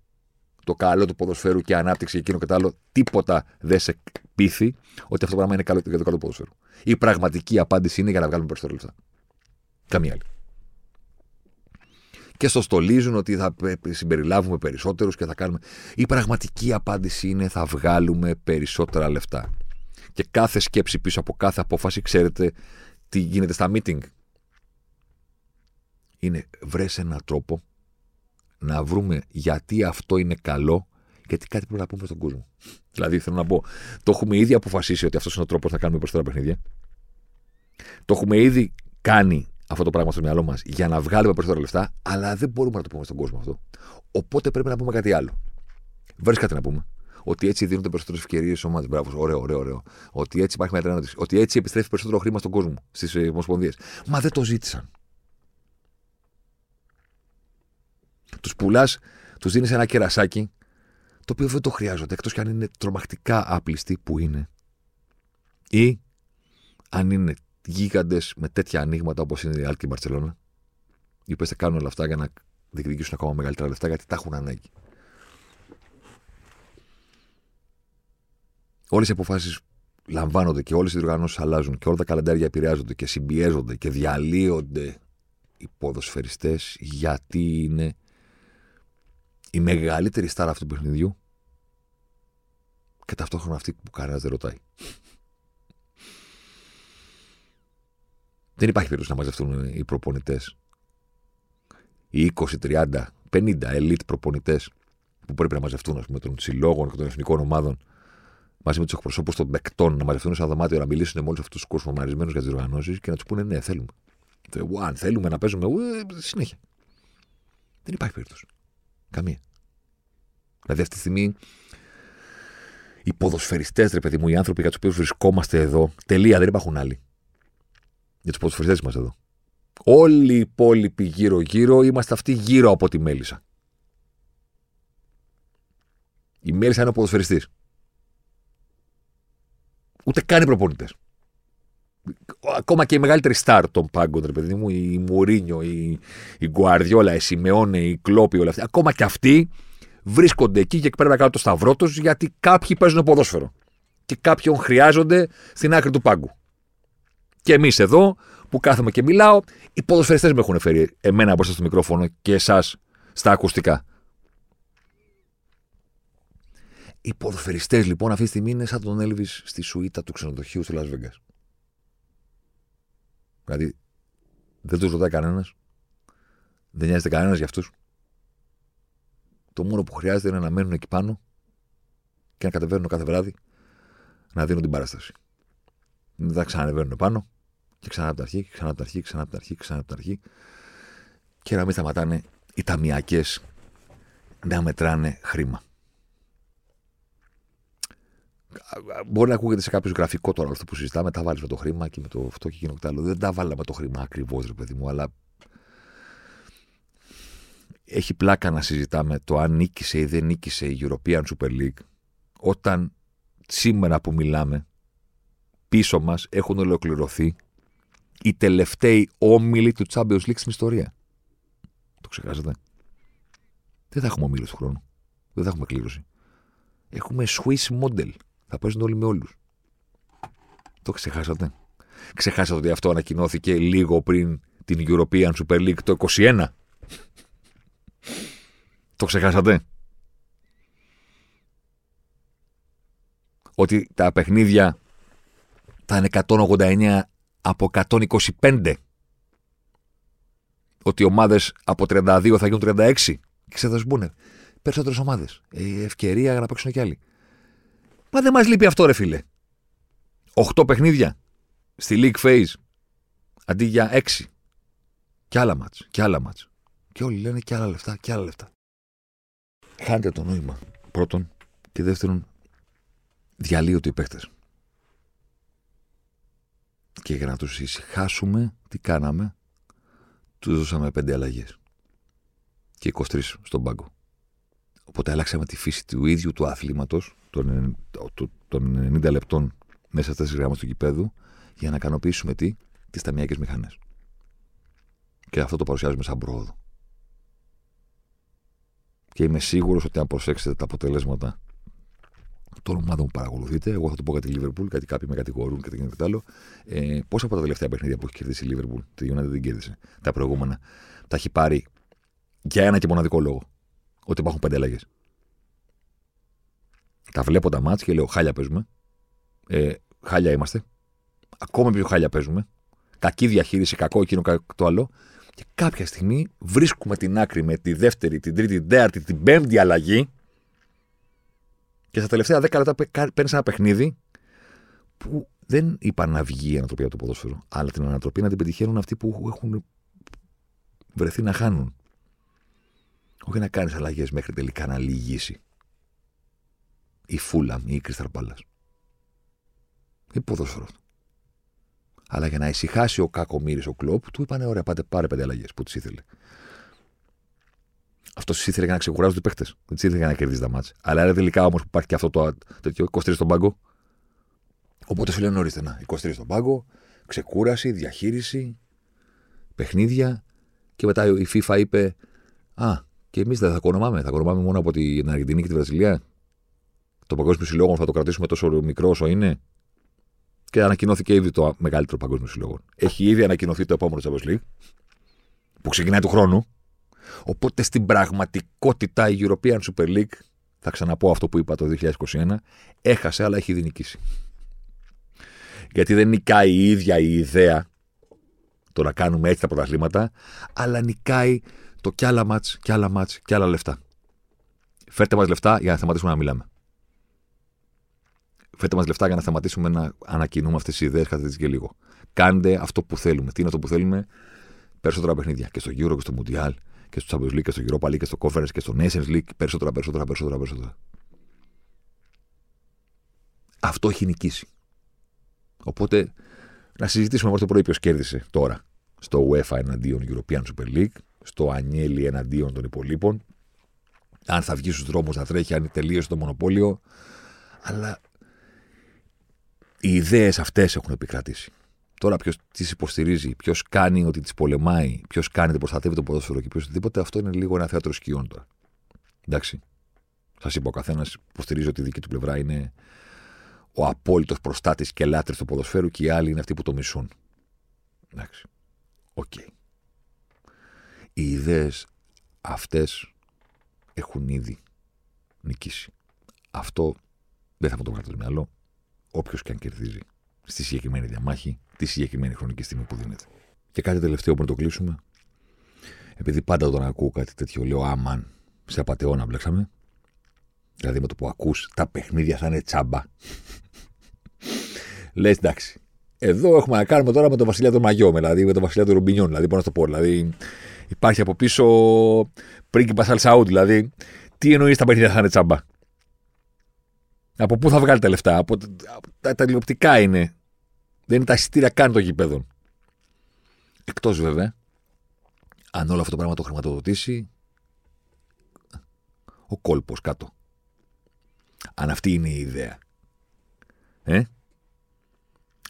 Το καλό του ποδοσφαίρου και ανάπτυξη εκείνο και το άλλο. Τίποτα δεν σε πείθει ότι αυτό το πράγμα είναι καλό για το καλό ποδοσφαίρου. Η πραγματική απάντηση είναι για να βγάλουμε περισσότερα λεφτά. Καμία άλλη και στο στολίζουν ότι θα συμπεριλάβουμε περισσότερους και θα κάνουμε. Η πραγματική απάντηση είναι θα βγάλουμε περισσότερα λεφτά. Και κάθε σκέψη πίσω από κάθε απόφαση, ξέρετε τι γίνεται στα meeting. Είναι βρες έναν τρόπο να βρούμε γιατί αυτό είναι καλό, γιατί κάτι πρέπει να πούμε στον κόσμο. Δηλαδή, θέλω να πω, το έχουμε ήδη αποφασίσει ότι αυτός είναι ο τρόπος να κάνουμε περισσότερα παιχνίδια. Το έχουμε ήδη κάνει αυτό το πράγμα στο μυαλό μας για να βγάλουμε περισσότερα λεφτά, αλλά δεν μπορούμε να το πούμε στον κόσμο αυτό. Οπότε πρέπει να πούμε κάτι άλλο. Βρει κάτι να πούμε. Ότι έτσι δίνονται περισσότερες ευκαιρίες στις ομάδες. Μπράβο, ωραίο, ωραίο, ωραίο. Ότι έτσι υπάρχει μια ανάπτυξη. Ότι έτσι επιστρέφει περισσότερο χρήμα στον κόσμο, στις ομοσπονδίες. Μα δεν το ζήτησαν. Τους πουλάς, τους δίνεις ένα κερασάκι, το οποίο δεν το χρειάζονται, εκτός κι αν είναι τρομακτικά άπλιστοι που είναι. Ή αν είναι γίγαντες με τέτοια ανοίγματα όπως είναι η Άλκη και η Μπαρσελόνα, οι οποίες θα κάνουν όλα αυτά για να διεκδικήσουν ακόμα μεγαλύτερα λεφτά γιατί τα έχουν ανάγκη. Όλες οι αποφάσεις λαμβάνονται και όλες οι διοργανώσεις αλλάζουν και όλα τα καλεντάρια επηρεάζονται και συμπιέζονται και διαλύονται οι ποδοσφαιριστές γιατί είναι η μεγαλύτερη στάρα αυτού του παιχνιδιού και ταυτόχρονα αυτή που κανένας δεν ρωτάει. Δεν υπάρχει περίπτωση να μαζευτούν οι προπονητές. Οι 20, 30, 50 elite προπονητές που πρέπει να μαζευτούν πούμε, των συλλόγων και των εθνικών ομάδων μαζί με τους εκπροσώπους των παικτών να μαζευτούν σε ένα δωμάτιο να μιλήσουν με όλους αυτούς τους κοσμομαρισμένου για τις οργανώσει και να τους πούνε ναι, θέλουμε. Αν θέλουμε να παίζουμε, ου, συνέχεια. Δεν υπάρχει περίπτωση. Καμία. Δηλαδή αυτή τη στιγμή οι ποδοσφαιριστές, ρε παιδί μου, οι άνθρωποι για τους οποίους βρισκόμαστε εδώ, τελεία, δεν υπάρχουν άλλοι για τους ποδοσφαιριστές μα εδώ. Όλοι οι υπόλοιποι γύρω-γύρω είμαστε αυτοί γύρω από τη μέλισσα. Η μέλισσα είναι ο ποδοσφαιριστής. Ούτε καν οι προπονητές. Ακόμα και οι μεγαλύτεροι στάρ των πάγκων, ρε παιδί μου, η Μουρίνιο, η, η Γκουαρδιόλα, η Σιμεώνε, η Κλόπη, όλα αυτά. Ακόμα και αυτοί βρίσκονται εκεί και πρέπει να κάνουν το σταυρό τους γιατί κάποιοι παίζουν ποδόσφαιρο. Και κάποιον χρειάζονται στην άκρη του πάγκου. Και εμείς εδώ που κάθομαι και μιλάω, οι ποδοσφαιριστές με έχουν φέρει εμένα μπροστά στο μικρόφωνο και εσάς στα ακουστικά. Οι ποδοσφαιριστές λοιπόν αυτή τη στιγμή είναι σαν τον Έλβη στη σουίτα του ξενοδοχείου στο Las Vegas. Δηλαδή δεν τους ρωτάει κανένας. Δεν νοιάζεται κανένας για αυτούς. Το μόνο που χρειάζεται είναι να μένουν εκεί πάνω και να κατεβαίνουν κάθε βράδυ να δίνουν την παράσταση. Δεν θα ξανανεβαίνουν πάνω και ξανά από τα αρχή, ξανά από τα αρχή, ξανά από τα αρχή, ξανά από τα αρχή. Και να μην σταματάνε οι ταμιακές να μετράνε χρήμα. Μπορεί να ακούγεται σε κάποιο γραφικό τώρα αυτό που συζητάμε, τα βάλεις με το χρήμα και με το αυτό και εκείνο και άλλο. Δεν τα βάλαμε με το χρήμα ακριβώς, ρε παιδί μου, αλλά έχει πλάκα να συζητάμε το αν νίκησε ή δεν νίκησε η European Super League όταν σήμερα που μιλάμε πίσω μας έχουν ολοκληρωθεί οι τελευταίοι όμιλοι του Champions League στην ιστορία. Το ξεχάσατε. Δεν θα έχουμε όμιλου του χρόνου. Δεν θα έχουμε κλήρωση. Έχουμε Swiss model. Θα παίζουν όλοι με όλους. Το ξεχάσατε. Ξεχάσατε ότι αυτό ανακοινώθηκε λίγο πριν την European Super League το 21. Το ξεχάσατε. Ότι τα παιχνίδια θα είναι 189 από 125. Ότι οι ομάδες από 32 θα γίνουν 36. Και θα μπουν περισσότερες ομάδες. Ε, ευκαιρία για να παίξουν κι άλλοι. Μα δεν μας λείπει αυτό, ρε φίλε. 8 παιχνίδια στη League Phase αντί για 6. Κι άλλα μάτς, κι άλλα μάτς. Και όλοι λένε κι άλλα λεφτά, κι άλλα λεφτά. Χάνετε το νόημα. Πρώτον. Και δεύτερον, διαλύονται οι παίχτες. Και για να τους ησυχάσουμε, τι κάναμε; τους δώσαμε πέντε αλλαγές. Και 23 στον πάγκο. Οπότε αλλάξαμε τη φύση του ίδιου του αθλήματο των, των 90 λεπτών μέσα στι γράμμα του γηπέδου για να ικανοποιήσουμε τι, τις ταμιακές μηχανές. Και αυτό το παρουσιάζουμε σαν πρόοδο. Και είμαι σίγουρος ότι αν προσέξετε τα αποτελέσματα των ομάδων που παρακολουθείτε, εγώ θα το πω για τη Λίβερπουλ, γιατί κάποιοι με κατηγορούν και το άλλο. Ε, πόσα από τα τελευταία παιχνίδια που έχει κερδίσει η Λίβερπουλ, τη United δεν κέρδισε, τα προηγούμενα, τα έχει πάρει για ένα και μοναδικό λόγο. Ότι υπάρχουν πέντε αλλαγές. Τα βλέπω τα μάτια και λέω: Χάλια παίζουμε. Ε, χάλια είμαστε. Ακόμα πιο χάλια παίζουμε. Κακή διαχείριση, κακό εκείνο, κακό το άλλο. Και κάποια στιγμή βρίσκουμε την άκρη με τη δεύτερη, την τρίτη, την τέταρτη, την πέμπτη αλλαγή. Και στα τελευταία δέκα λεπτά παίρνεις ένα παιχνίδι που δεν είπα να βγει η ανατροπή από το ποδόσφαιρο, αλλά την ανατροπή να την πετυχαίνουν αυτοί που έχουν βρεθεί να χάνουν. Όχι να κάνεις αλλαγές μέχρι τελικά να λυγίσει. Η Φούλαμ ή η Κρίσταλ Πάλα. Είναι ποδόσφαιρο αυτό. Αλλά για να ησυχάσει ο κακομοίρης ο κλοπ, του είπανε: Ωραία, πάτε πάρε πέντε αλλαγές που τις ήθελε. Αυτός τι ήθελε για να ξεκουράζουν του παίχτε. Δεν τι ήθελε για να κερδίσει τα μάτια. Αλλά είναι τελικά όμως που υπάρχει και αυτό το τέτοιο 23 στον πάγκο. Οπότε σου λένε ορίστε να, 23 στον πάγκο, ξεκούραση, διαχείριση, παιχνίδια. Και μετά η FIFA είπε: Α, και εμείς δεν θα κονομάμε. Θα κονομάμε μόνο από την Αργεντινή και τη Βραζιλία. Το Παγκόσμιο Συλλόγο θα το κρατήσουμε τόσο μικρό όσο είναι και ανακοινώθηκε ήδη το μεγαλύτερο παγκόσμιο συλλόγο. Έχει ήδη ανακοινωθεί το επόμενο Champions League, που ξεκινάει του χρόνου. Οπότε στην πραγματικότητα η European Super League, θα ξαναπώ αυτό που είπα το 2021, έχασε αλλά έχει ήδη νικήσει. Γιατί δεν νικάει η ίδια η ιδέα το να κάνουμε έτσι τα πρωταθλήματα, αλλά νικάει το κι άλλα μάτς, κι άλλα μάτς, κι άλλα λεφτά. Φέρτε μας λεφτά για να σταματήσουμε να μιλάμε φέρτε μας λεφτά για να σταματήσουμε να ανακοινούμε αυτές τις ιδέες κατά και λίγο. Κάντε αυτό που θέλουμε. Τι είναι αυτό που θέλουμε, περισσότερα παιχνίδια. Και στο Euro και στο Mundial και στο Champions League και στο Europa League και στο Conference και στο Nations League. Περισσότερα, περισσότερα, περισσότερα, περισσότερα. Αυτό έχει νικήσει. Οπότε να συζητήσουμε όμως το πρωί ποιος κέρδισε τώρα στο UEFA εναντίον European Super League, στο Ανιέλη εναντίον των υπολείπων. Αν θα βγει στους δρόμους να τρέχει, αν τελείωσε το μονοπόλιο. Αλλά οι ιδέες αυτές έχουν επικρατήσει. Τώρα ποιος τις υποστηρίζει, ποιος κάνει ότι τις πολεμάει, ποιος κάνει ότι προστατεύει το ποδόσφαιρο και ποιος οτιδήποτε, αυτό είναι λίγο ένα θέατρο σκιών τώρα. Εντάξει. Σας είπα, ο καθένας υποστηρίζει ότι η δική του πλευρά είναι ο απόλυτος προστάτης και λάτρης του ποδοσφαίρου και οι άλλοι είναι αυτοί που το μισούν. Εντάξει. OK. Okay. Οι ιδέες αυτές έχουν ήδη νικήσει. Αυτό δεν θα μου το βγάλω στο μυαλό όποιος και αν κερδίζει στη συγκεκριμένη διαμάχη, τη συγκεκριμένη χρονική στιγμή που δίνεται. Και κάτι τελευταίο που το κλείσουμε. Επειδή πάντα όταν ακούω κάτι τέτοιο, λέω Άμαν, σε απαταιώνα μπλέξαμε. Δηλαδή με το που ακούς, τα παιχνίδια θα είναι τσάμπα. Λες εντάξει. Εδώ έχουμε να κάνουμε τώρα με τον Βασιλιά του Μαγιό, δηλαδή με τον Βασιλιά του Ρουμπινιόν. Δηλαδή, πώς να το πω. Δηλαδή, υπάρχει από πίσω πρίγκιπας Αλσαούτ. Δηλαδή, τι εννοείς τα παιχνίδια θα είναι τσάμπα. Από πού θα βγάλει τα λεφτά, από τα, τα τηλεοπτικά είναι. Δεν είναι τα εισιτήρια καν των γηπέδων. Εκτός βέβαια, αν όλο αυτό το πράγμα το χρηματοδοτήσει ο κόλπος κάτω. Αν αυτή είναι η ιδέα. Ε;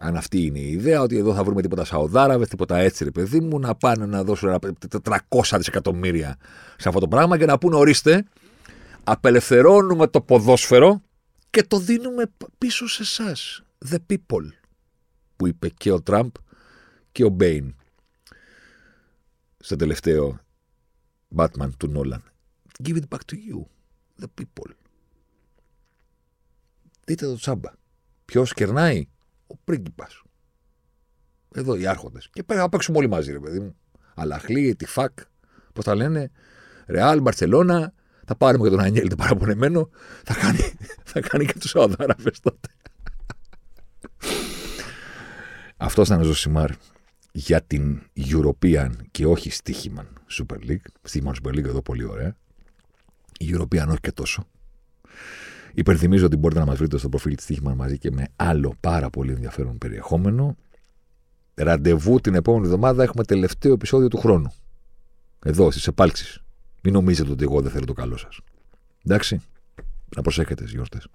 Αν αυτή είναι η ιδέα, ότι εδώ θα βρούμε τίποτα Σαουδάραβες, τίποτα έτσι, ρε παιδί μου, να πάνε να δώσουν 400 δισεκατομμύρια σε αυτό το πράγμα και να πούνε ορίστε, απελευθερώνουμε το ποδόσφαιρο και το δίνουμε πίσω σε εσάς. The people. Που είπε και ο Τραμπ και ο Μπέιν. Στο τελευταίο Batman του Νόλαν. Give it back to you. The people. Δείτε το τσάμπα. Ποιος κερνάει, ο πρίγκιπας. Εδώ οι άρχοντες. Και πρέπει να παίξουμε όλοι μαζί, ρε παιδί μου. Αλαχλή, τη ΦΑΚ, πώς τα λένε. Ρεάλ, Μπαρσελόνα, θα πάρουμε και τον Ανιέλ το παραπονεμένο. Θα κάνει, θα κάνει και τους Σαουδάραβε τότε. Αυτός ήταν ο Ζωσιμάρ για την European και όχι Στίχημαν Super League. Στίχημαν Super League εδώ πολύ ωραία. Η European όχι και τόσο. Υπενθυμίζω ότι μπορείτε να μας βρείτε στο προφίλ της Στίχημαν μαζί και με άλλο πάρα πολύ ενδιαφέρον περιεχόμενο. Ραντεβού την επόμενη εβδομάδα έχουμε τελευταίο επεισόδιο του χρόνου. Εδώ, στις επάλξεις. Μην νομίζετε ότι εγώ δεν θέλω το καλό σας. Εντάξει. Να προσέχετε τις γιορτές.